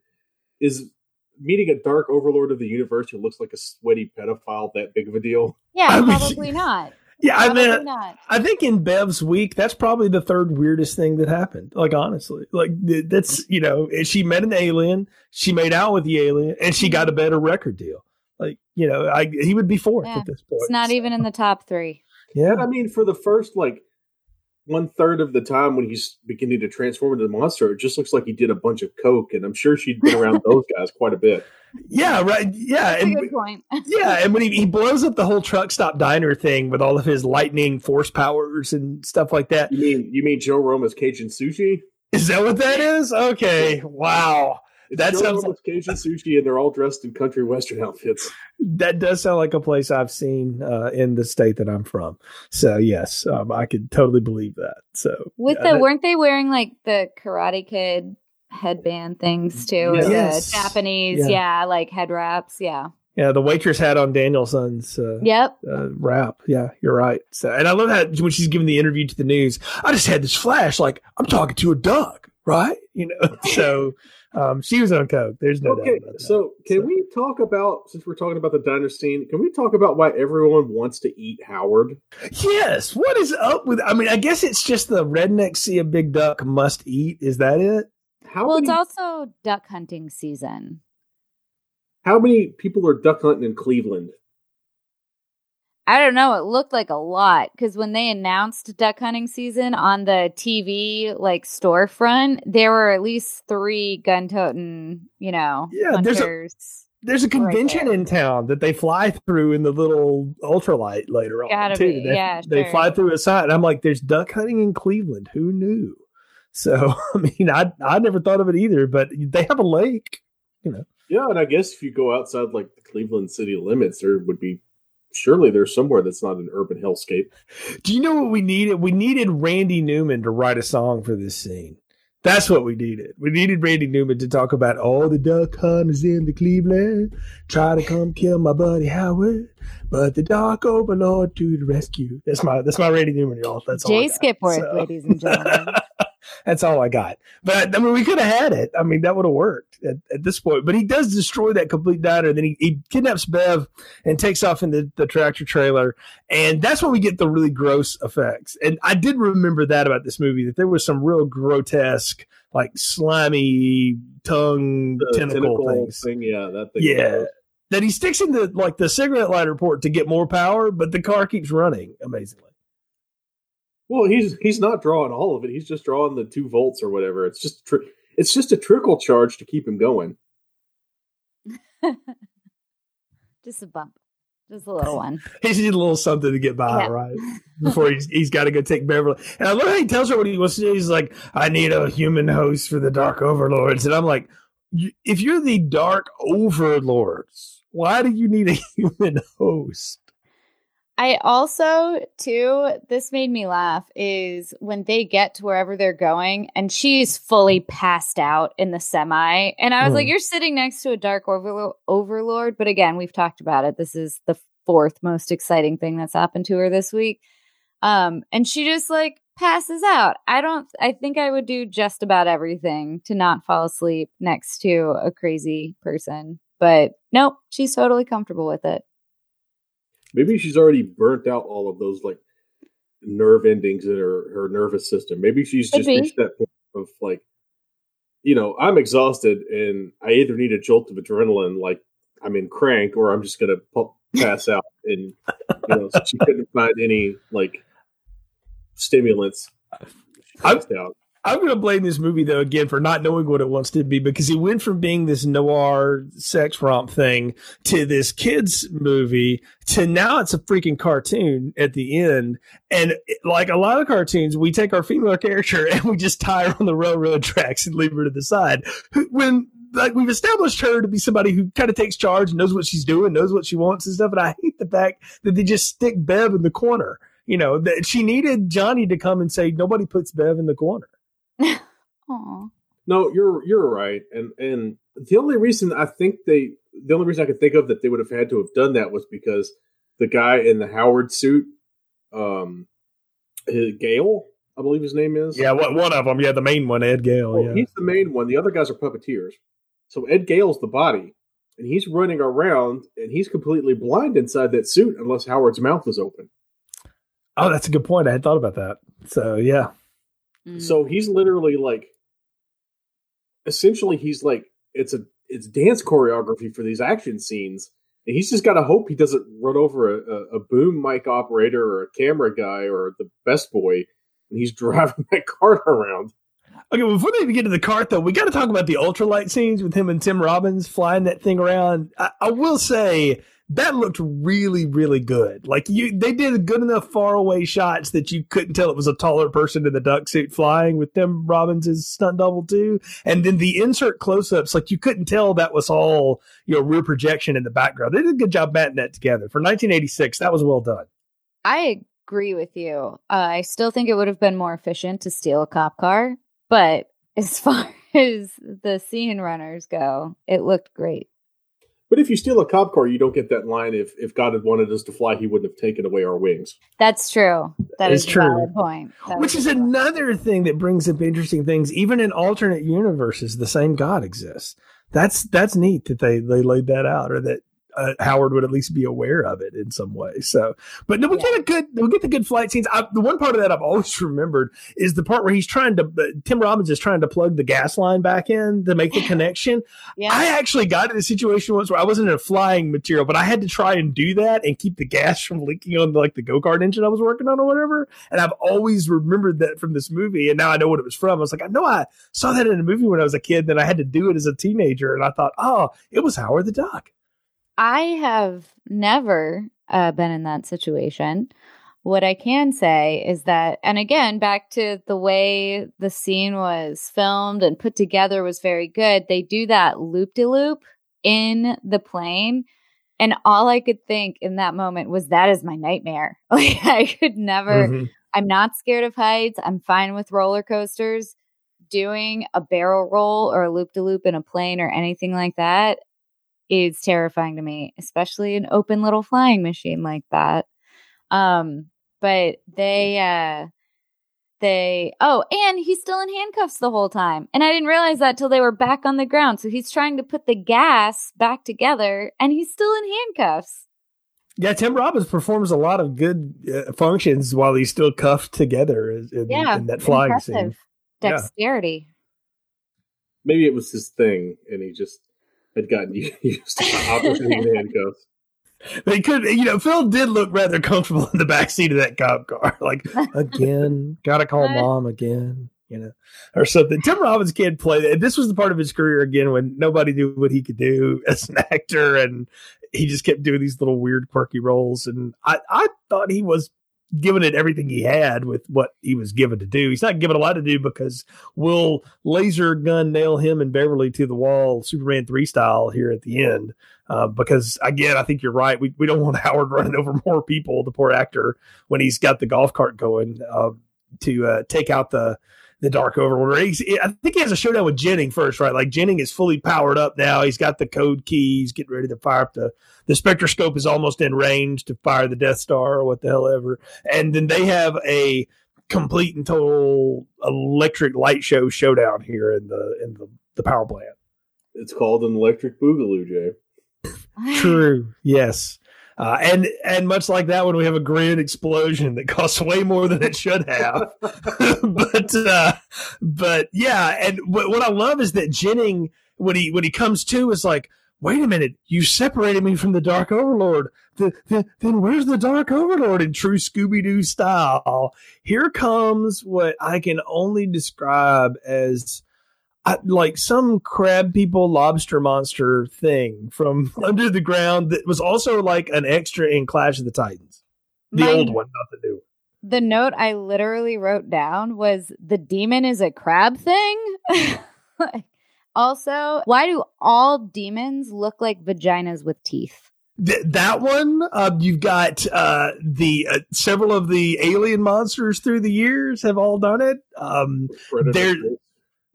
is meeting a dark overlord of the universe who looks like a sweaty pedophile that big of a deal? Yeah, I mean- probably not. Yeah, I mean, not. I think in Bev's week, that's probably the third weirdest thing that happened. Like honestly, like that's you know, she met an alien, she made out with the alien, and she got a better record deal. Like you know, I he would be fourth Yeah, at this point. It's not So, even in the top three. Yeah, But I mean, for the first like one third of the time when he's beginning to transform into the monster, it just looks like he did a bunch of coke, and I'm sure she'd been around those guys quite a bit. yeah, right. Yeah, and good point. yeah, and when he, he blows up the whole truck stop diner thing with all of his lightning force powers and stuff like that. You mean you mean Joe Roma's Cajun sushi? Is that what that is? Okay, wow. It's That Joe sounds- like Cajun sushi, and they're all dressed in country western outfits. That does sound like a place I've seen uh, in the state that I'm from. So yes, um, I could totally believe that. So With yeah, the that- weren't they wearing like the Karate Kid headband things too? or the Yes. Japanese, Yeah. yeah. like head wraps, yeah. yeah, the waitress had on Daniel-san's uh, Yep. uh, wrap. Yeah, you're right. So, and I love how when she's giving the interview to the news, I just had this flash, like I'm talking to a duck, right? You know. So um, she was on coke. There's no doubt okay, about that. so can So- we talk about since we're talking about the diner scene? Can we talk about why everyone wants to eat Howard? yes, what is up with? I mean, I guess it's just the redneck see a big duck must eat. Is that it? How Well, many it's also duck hunting season. how many people are duck hunting in Cleveland? I don't know. It looked like a lot because when they announced duck hunting season on the TV like storefront, there were at least three gun toting, you know, Yeah, there's a- There's a convention there. in town that they fly through in the little ultralight later on. Gotta too. be, They, yeah, they sure. fly through a site. And I'm like, there's duck hunting in Cleveland. Who knew? So I mean, I I never thought of it either, but they have a lake, you know. Yeah, and I guess if you go outside like the Cleveland city limits, there would be surely there's somewhere that's not an urban hellscape. Do you know what we needed? We needed Randy Newman to write a song for this scene. That's what we needed. We needed Randy Newman to talk about all the duck hunters in the Cleveland try to come kill my buddy Howard, but the dark overlord to the rescue. That's my that's my Randy Newman, y'all. That's all. Jay Skipworth, so. ladies and gentlemen. That's all I got. But I mean, we could have had it. I mean, that would have worked at, at, this point. But he does destroy that complete diner. Then he, he kidnaps Bev and takes off in the, the tractor trailer. And that's when we get the really gross effects. And I did remember that about this movie that there was some real grotesque, like slimy tongue tentacle, tentacle things. Thing, yeah, that thing. Yeah. That he sticks in the like the cigarette lighter port to get more power, but the car keeps running amazingly. Well, he's he's not drawing all of it. He's just drawing the two volts or whatever. It's just tr- it's just a trickle charge to keep him going. just a bump, just a little one. He's just a little something to get by, yeah. right? Before he's he's got to go take Beverly. And I love how he tells her what he wants to do. He's like, "I need a human host for the Dark Overlords," and I'm like, "If you're the Dark Overlords, why do you need a human host?" I also, too, this made me laugh is when they get to wherever they're going and she's fully passed out in the semi. And I was mm. like, you're sitting next to a dark overlo- overlord. But again, we've talked about it. This is the fourth most exciting thing that's happened to her this week. Um, and she just like passes out. I don't, I think I would do just about everything to not fall asleep next to a crazy person. But nope, she's totally comfortable with it. Maybe she's already burnt out all of those like nerve endings in her, her nervous system. Maybe she's just reached that point of like, you know, I'm exhausted and I either need a jolt of adrenaline, like I'm in crank, or I'm just gonna pass out. And you know, so she couldn't find any like stimulants. I'm, out. I'm going to blame this movie though again for not knowing what it wants to be because he went from being this noir sex romp thing to this kids movie to now it's a freaking cartoon at the end. And like a lot of cartoons, we take our female character and we just tie her on the railroad tracks and leave her to the side. When like we've established her to be somebody who kind of takes charge, and knows what she's doing, knows what she wants and stuff. And I hate the fact that they just stick Bev in the corner. You know, that she needed Johnny to come and say, nobody puts Bev in the corner. Aww. No, you're you're right, and and the only reason I think they, the only reason I could think of that they would have had to have done that was because the guy in the Howard suit, um, Gale, I believe his name is. Yeah, what one of them? Yeah, the main one, Ed Gale. Oh, yeah. he's the main one. The other guys are puppeteers. So Ed Gale's the body, and he's running around, and he's completely blind inside that suit unless Howard's mouth is open. Oh, that's a good point. I had thought about that. So yeah. So mm. he's literally like, essentially, he's like, it's a it's dance choreography for these action scenes, and he's just got to hope he doesn't run over a, a, a, boom mic operator or a camera guy or the best boy, and he's driving that cart around. Okay, before they even get to the cart, though, we got to talk about the ultralight scenes with him and Tim Robbins flying that thing around. I, I will say that looked really, really good. Like you, they did good enough faraway shots that you couldn't tell it was a taller person in the duck suit flying with Tim Robbins' stunt double too. And then the insert close ups, like you couldn't tell that was all, you know, rear projection in the background. They did a good job batting that together. For 1986, that was well done. I agree with you. Uh, I still think it would have been more efficient to steal a cop car, but as far as the scene runners go, it looked great. But if you steal a cop car, you don't get that line. If if God had wanted us to fly, He wouldn't have taken away our wings. That's true. That it's is true. point. That Which is another thing that brings up interesting things. Even in alternate universes, the same God exists. That's that's neat that they they laid that out, or that uh, Howard would at least be aware of it in some way. So, but no, we get a good, we get the good flight scenes. I, the one part of that I've always remembered is the part where he's trying to, uh, Tim Robbins is trying to plug the gas line back in to make the connection. Yeah. I actually got in a situation once where I wasn't in a flying material, but I had to try and do that and keep the gas from leaking on like the go kart engine I was working on or whatever. And I've always remembered that from this movie, and now I know what it was from. I was like, I know I saw that in a movie when I was a kid, then I had to do it as a teenager, and I thought, oh, it was Howard the Duck. I have never uh, been in that situation. What I can say is that, and again, back to the way the scene was filmed and put together was very good. They do that loop de loop in the plane. And all I could think in that moment was that is my nightmare. Like I could never, mm-hmm. I'm not scared of heights. I'm fine with roller coasters. Doing a barrel roll or a loop de loop in a plane or anything like that is terrifying to me, especially an open little flying machine like that. Um, but they uh they oh, and he's still in handcuffs the whole time. And I didn't realize that till they were back on the ground. So he's trying to put the gas back together and he's still in handcuffs. Yeah, Tim Robbins performs a lot of good uh, functions while he's still cuffed together in, yeah, in that flying impressive. scene. Dexterity. Yeah. Maybe it was his thing and he just had gotten used to operating in handcuffs. They could, you know, Phil did look rather comfortable in the back seat of that cop car. Like, again, gotta call mom again, you know, or something. Tim Robbins can't play that. This was the part of his career again when nobody knew what he could do as an actor, and he just kept doing these little weird, quirky roles. And I, I thought he was giving it everything he had with what he was given to do. He's not given a lot to do because we'll laser gun nail him and Beverly to the wall, Superman 3 style here at the end. Uh, because again, I think you're right. We, we don't want Howard running over more people, the poor actor, when he's got the golf cart going uh, to uh, take out the the Dark Overlord. He's, I think he has a showdown with Jennings first, right? Like Jennings is fully powered up now. He's got the code keys, getting ready to fire up the the spectroscope is almost in range to fire the Death Star or what the hell ever. And then they have a complete and total electric light show showdown here in the in the, the power plant. It's called an electric boogaloo, Jay. True. Yes. Uh, and and much like that one, we have a grand explosion that costs way more than it should have. but uh, but yeah, and what, what I love is that Jennings when he when he comes to is like, wait a minute, you separated me from the Dark Overlord. The, the, then where's the Dark Overlord in true Scooby Doo style? Here comes what I can only describe as like some crab people lobster monster thing from under the ground that was also like an extra in Clash of the Titans. The My, old one, not the new. The note I literally wrote down was the demon is a crab thing. also, why do all demons look like vaginas with teeth? Th- that one, uh, you've got uh, the uh, several of the alien monsters through the years have all done it. Um, there,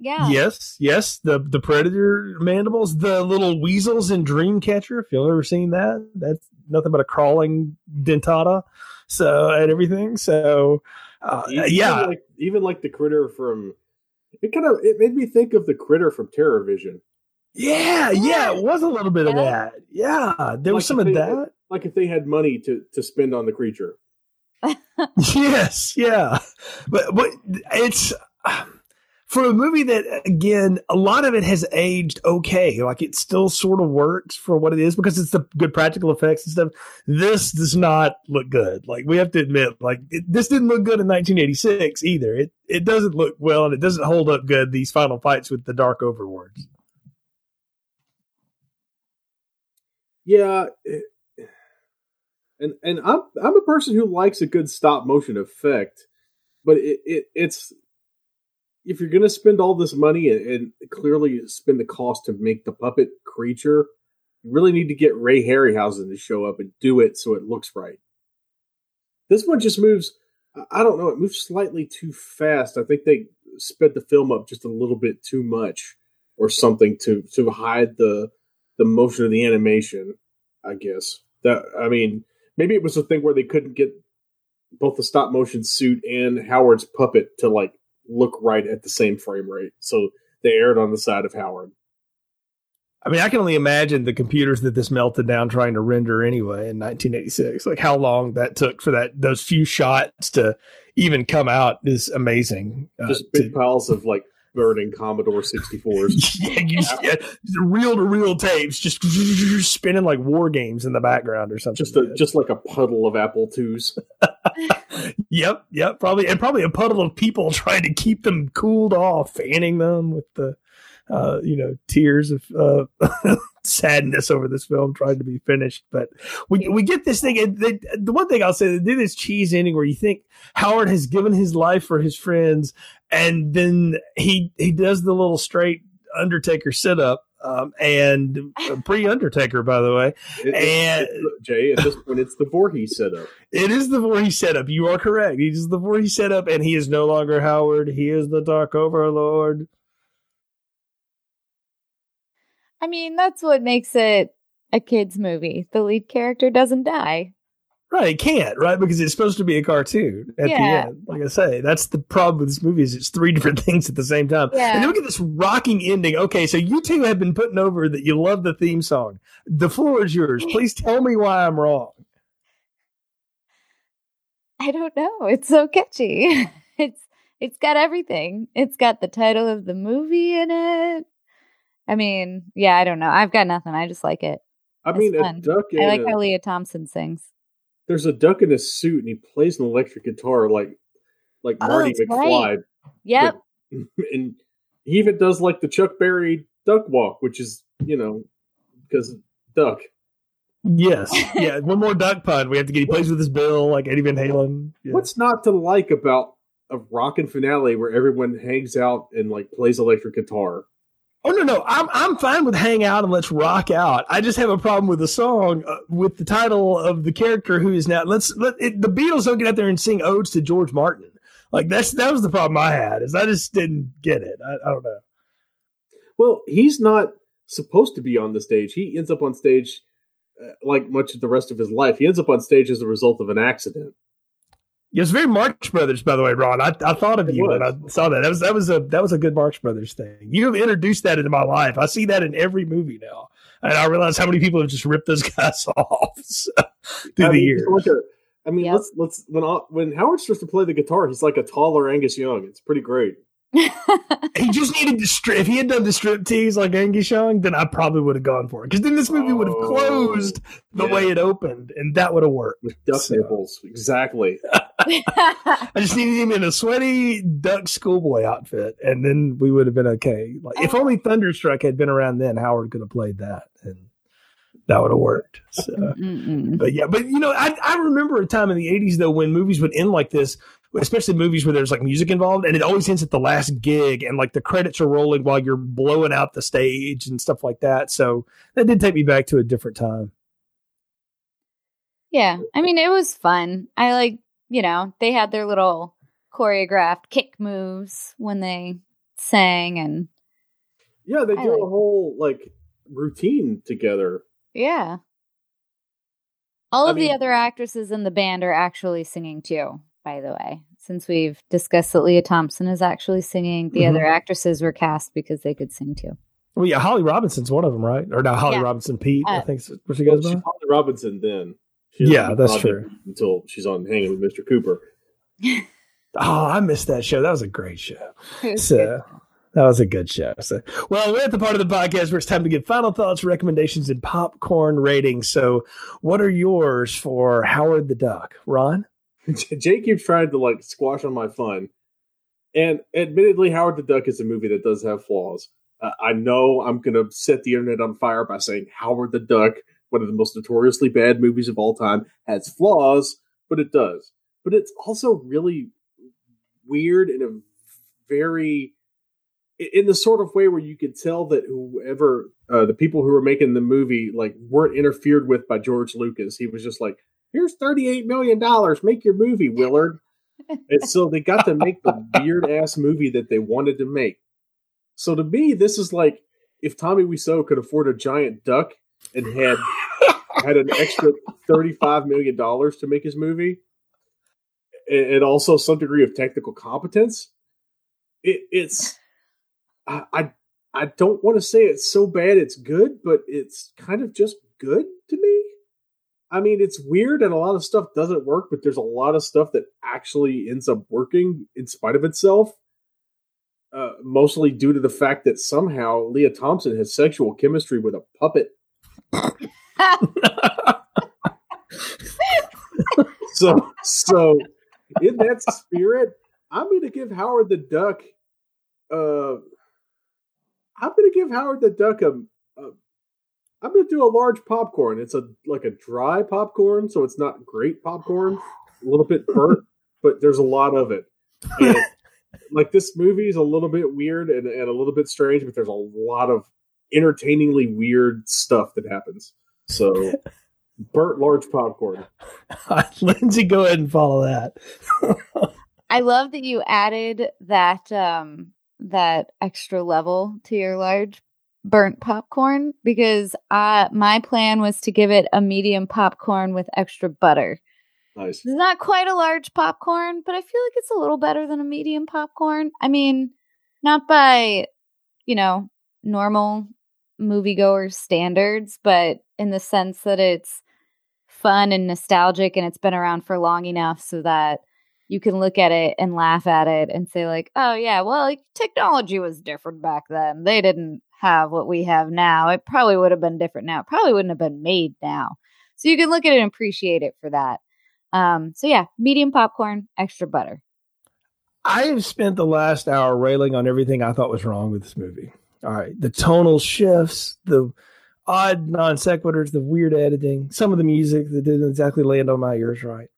yeah. Yes, yes. The the predator mandibles, the little weasels in Dreamcatcher. If you've ever seen that, that's nothing but a crawling dentata. So and everything. So uh, even yeah, like, even like the critter from it kind of it made me think of the critter from Terror Vision. Yeah, yeah, it was a little bit yeah. of that. Yeah, there like was some of that. like if they had money to to spend on the creature. yes, yeah, but but it's for a movie that again a lot of it has aged okay. Like it still sort of works for what it is because it's the good practical effects and stuff. This does not look good. Like we have to admit like it, this didn't look good in 1986 either. It it doesn't look well and it doesn't hold up good these final fights with the dark overlords. Yeah and and i'm i'm a person who likes a good stop motion effect but it, it it's if you're going to spend all this money and, and, clearly spend the cost to make the puppet creature, you really need to get Ray Harryhausen to show up and do it so it looks right. This one just moves. I don't know. It moves slightly too fast. I think they sped the film up just a little bit too much, or something to to hide the the motion of the animation. I guess that. I mean, maybe it was a thing where they couldn't get both the stop motion suit and Howard's puppet to like look right at the same frame rate. So they aired on the side of Howard. I mean, I can only imagine the computers that this melted down trying to render anyway in 1986. Like how long that took for that those few shots to even come out is amazing. Uh, Just big to, piles of like burning Commodore 64s. yeah, reel to reel tapes, just spinning like war games in the background or something. Just a, just like a puddle of Apple IIs. yep, yep, probably, and probably a puddle of people trying to keep them cooled off, fanning them with the, uh, you know, tears of uh, sadness over this film trying to be finished. But we we get this thing. They, the one thing I'll say, they do this cheese ending where you think Howard has given his life for his friends, and then he he does the little straight Undertaker sit up. Um, and pre Undertaker, by the way. It, and Jay, at this point, it's the Voorhees setup. It is the Voorhees setup. You are correct. He's the Voorhees setup, and he is no longer Howard. He is the Dark Overlord. I mean, that's what makes it a kids' movie. The lead character doesn't die. Right, it can't, right? Because it's supposed to be a cartoon at yeah. the end. Like I say, that's the problem with this movie is it's three different things at the same time. Yeah. And then we get this rocking ending. Okay, so you two have been putting over that you love the theme song. The floor is yours. Please tell me why I'm wrong. I don't know. It's so catchy. it's it's got everything. It's got the title of the movie in it. I mean, yeah, I don't know. I've got nothing. I just like it. I it's mean, fun. a duck. I like a, how Lea Thompson sings. There's a duck in a suit, and he plays an electric guitar like like oh, Marty McFly. Right. Yep. But, and he even does like the Chuck Berry duck walk, which is you know because duck. Yes, yeah. One more duck pun. We have to get. He plays with his bill like Eddie Van Halen. Yeah. What's not to like about a rockin' finale where everyone hangs out and like plays electric guitar? Oh no, no, I'm I'm fine with hang out and let's rock out. I just have a problem with the song uh, with the title of the character who is now. Let's let it, the Beatles don't get out there and sing odes to George Martin. Like that's that was the problem I had is I just didn't get it. I, I don't know. Well, he's not supposed to be on the stage. He ends up on stage uh, like much of the rest of his life. He ends up on stage as a result of an accident. It was very Marx Brothers, by the way, Ron. I, I thought of it you was. when I saw that. That was that was a that was a good Marx Brothers thing. You have introduced that into my life. I see that in every movie now, and I realize how many people have just ripped those guys off so, through I the mean, years. Like a, I mean, yep. let's let's when when Howard starts to play the guitar, he's like a taller Angus Young. It's pretty great. He just needed to strip. If he had done the strip tease like Angie Young, then I probably would have gone for it. Because then this movie would have oh, closed the yeah. way it opened, and that would have worked. With duck so. nipples, exactly. I just needed him in a sweaty duck schoolboy outfit, and then we would have been okay. Like if oh. only Thunderstruck had been around then, Howard could have played that, and that would have worked. So, but yeah, but you know, I, I remember a time in the '80s though when movies would end like this especially movies where there's like music involved, and it always ends at the last gig, and like the credits are rolling while you're blowing out the stage and stuff like that. So that did take me back to a different time. Yeah, I mean, it was fun. I like, you know, they had their little choreographed kick moves when they sang, and yeah, they I do like, a whole like routine together. Yeah. All I of mean, the other actresses in the band are actually singing too by the way, since we've discussed that Lea Thompson is actually singing. The mm-hmm. other actresses were cast because they could sing too. Well, yeah, Holly Robinson's one of them, right? Or now Holly yeah. Robinson Peete, uh, I think where she goes well, by. Holly Robinson then. yeah, that's true. Until she's on Hanging with Mr. Cooper. oh, I missed that show. That was a great show. So that was a good show. So, well, we're at the part of the podcast where it's time to give final thoughts, recommendations, and popcorn ratings. So, what are yours for Howard the Duck, Ron? Keeps trying to like squash on my fun. And admittedly, Howard the Duck is a movie that does have flaws. Uh, I know I'm going to set the internet on fire by saying Howard the Duck, one of the most notoriously bad movies of all time, has flaws, but it does. But it's also really weird in a very in the sort of way where you could tell that whoever uh, the people who were making the movie like weren't interfered with by George Lucas. He was just like, here's $38 million. Make your movie, Willard. and so they got to make the weird ass movie that they wanted to make. So to me, this is like if Tommy Wiseau could afford a giant duck and had had an extra $35 million to make his movie and, also some degree of technical competence. It, it's I, I I don't want to say it's so bad it's good, but it's kind of just good to me. I mean, it's weird and a lot of stuff doesn't work, but there's a lot of stuff that actually ends up working in spite of itself. Uh, mostly due to the fact that somehow Lea Thompson has sexual chemistry with a puppet. so, so in that spirit, I'm going to give Howard the Duck. Uh, I'm going to give Howard the Duck a, a I'm gonna do a large popcorn. It's a like a dry popcorn, so it's not great popcorn. A little bit burnt, but there's a lot of it. And, like this movie is a little bit weird and, and a little bit strange, but there's a lot of entertainingly weird stuff that happens. So burnt large popcorn. Lindsay, go ahead and follow that. I love that you added that um that extra level to your large burnt popcorn because uh my plan was to give it a medium popcorn with extra butter. Nice. It's not quite a large popcorn, but I feel like it's a little better than a medium popcorn. I mean, not by, you know, normal moviegoer standards, but in the sense that it's fun and nostalgic and it's been around for long enough so that you can look at it and laugh at it and say like, "Oh yeah, well, like, technology was different back then. They didn't have what we have now. It probably would have been different now. It probably wouldn't have been made now." So you can look at it and appreciate it for that. Um, so yeah, medium popcorn, extra butter. I have spent the last hour railing on everything I thought was wrong with this movie. All right, the tonal shifts, the odd non sequiturs, the weird editing, some of the music that didn't exactly land on my ears right.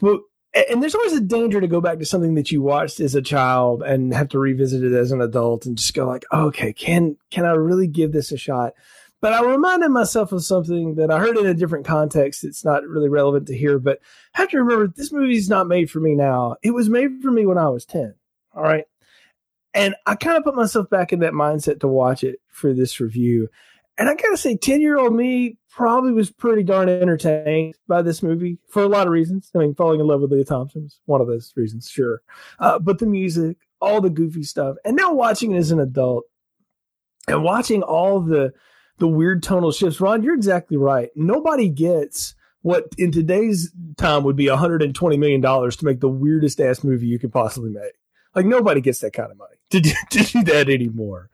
But and there's always a danger to go back to something that you watched as a child and have to revisit it as an adult and just go like, okay, can can I really give this a shot? But I reminded myself of something that I heard in a different context. It's not really relevant to here, but I have to remember this movie's not made for me now. It was made for me when I was 10. All right. And I kind of put myself back in that mindset to watch it for this review. And I gotta say, 10 year old me probably was pretty darn entertained by this movie for a lot of reasons. I mean, falling in love with Lea Thompson was one of those reasons, sure. Uh, but the music, all the goofy stuff. And now watching it as an adult and watching all the, the weird tonal shifts. Ron, you're exactly right. Nobody gets what in today's time would be 120 million dollars to make the weirdest ass movie you could possibly make. Like nobody gets that kind of money to do, to do that anymore.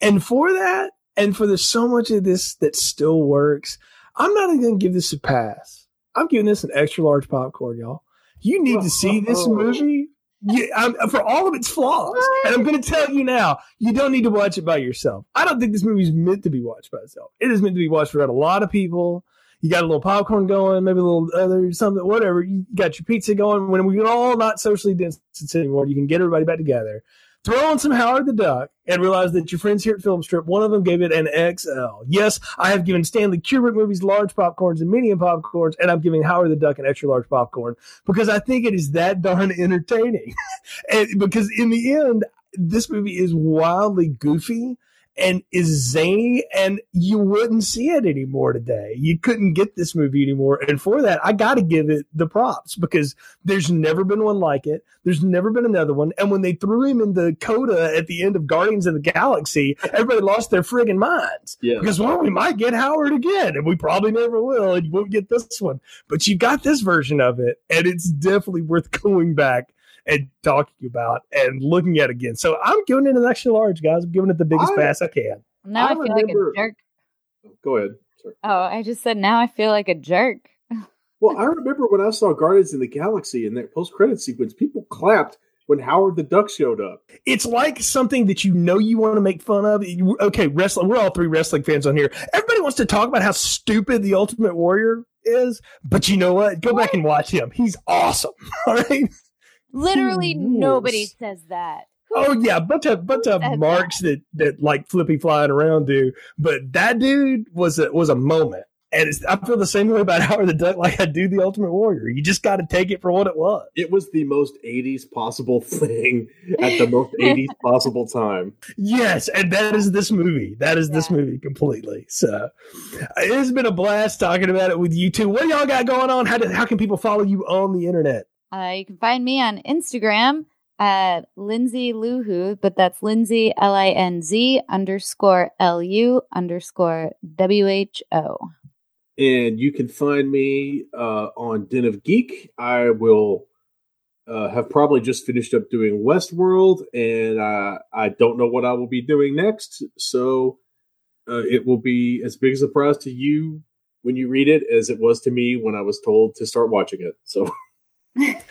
And for that, and for there's so much of this that still works, I'm not even going to give this a pass. I'm giving this an extra large popcorn, y'all. You need to see this movie yeah, I'm, for all of its flaws. And I'm going to tell you now, you don't need to watch it by yourself. I don't think this movie is meant to be watched by itself. It is meant to be watched around a lot of people. You got a little popcorn going, maybe a little other something, whatever. You got your pizza going. When we're all not socially distanced anymore, you can get everybody back together throw on some Howard the Duck and realize that your friends here at Filmstrip, one of them gave it an XL. Yes, I have given Stanley Kubrick movies large popcorns and medium popcorns, and I'm giving Howard the Duck an extra large popcorn because I think it is that darn entertaining. and because in the end, this movie is wildly goofy and is zany and you wouldn't see it anymore today. You couldn't get this movie anymore. And for that, I got to give it the props because there's never been one like it. There's never been another one. And when they threw him in the coda at the end of Guardians of the Galaxy, everybody lost their friggin' minds. Yeah. Because, well, we might get Howard again and we probably never will. And you won't get this one. But you got this version of it. And it's definitely worth going back and talking about and looking at again. So I'm giving it an extra large, guys. I'm giving it the biggest I, pass I can. Now I, I feel remember, like a jerk. Go ahead. Sorry. Oh, I just said now I feel like a jerk. well, I remember when I saw Guardians in the Galaxy in that post credit sequence, people clapped when Howard the Duck showed up. It's like something that you know you want to make fun of. Okay, wrestling. We're all three wrestling fans on here. Everybody wants to talk about how stupid the Ultimate Warrior is, but you know what? Go back and watch him. He's awesome. All right. Literally nobody says that. Who oh yeah, bunch of bunch of marks that? that that like flippy flying around do, but that dude was a was a moment. And I feel the same way about Howard the Duck, like I do the Ultimate Warrior. You just got to take it for what it was. It was the most '80s possible thing at the most '80s possible time. Yes, and that is this movie. That is yeah. this movie completely. So it has been a blast talking about it with you two. What y'all got going on? How do, how can people follow you on the internet? Uh, you can find me on Instagram at Lindsay Luhu, but that's Lindsay L I N Z underscore L U underscore W H O. And you can find me uh, on Den of Geek. I will uh, have probably just finished up doing Westworld, and uh, I don't know what I will be doing next. So uh, it will be as big a surprise to you when you read it as it was to me when I was told to start watching it. So.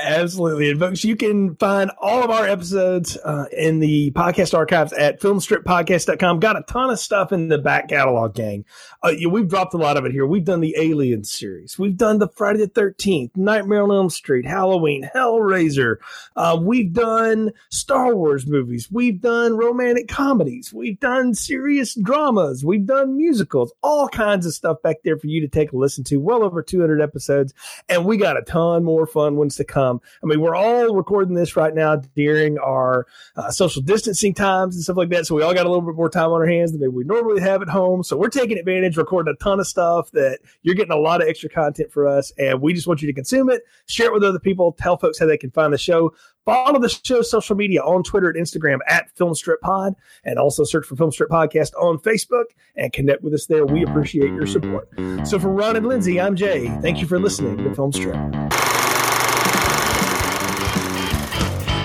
Absolutely. And folks, you can find all of our episodes uh, in the podcast archives at filmstrippodcast.com. Got a ton of stuff in the back catalog, gang. Uh, yeah, we've dropped a lot of it here. We've done the Alien series. We've done the Friday the 13th, Nightmare on Elm Street, Halloween, Hellraiser. Uh, we've done Star Wars movies. We've done romantic comedies. We've done serious dramas. We've done musicals, all kinds of stuff back there for you to take a listen to. Well over 200 episodes. And we got a ton more fun ones to come. Um, I mean, we're all recording this right now during our uh, social distancing times and stuff like that. So we all got a little bit more time on our hands than we normally have at home. So we're taking advantage, recording a ton of stuff that you're getting a lot of extra content for us. And we just want you to consume it, share it with other people, tell folks how they can find the show. Follow the show's social media on Twitter and Instagram at Filmstrip Pod, and also search for Filmstrip Podcast on Facebook and connect with us there. We appreciate your support. So for Ron and Lindsay, I'm Jay. Thank you for listening to Filmstrip.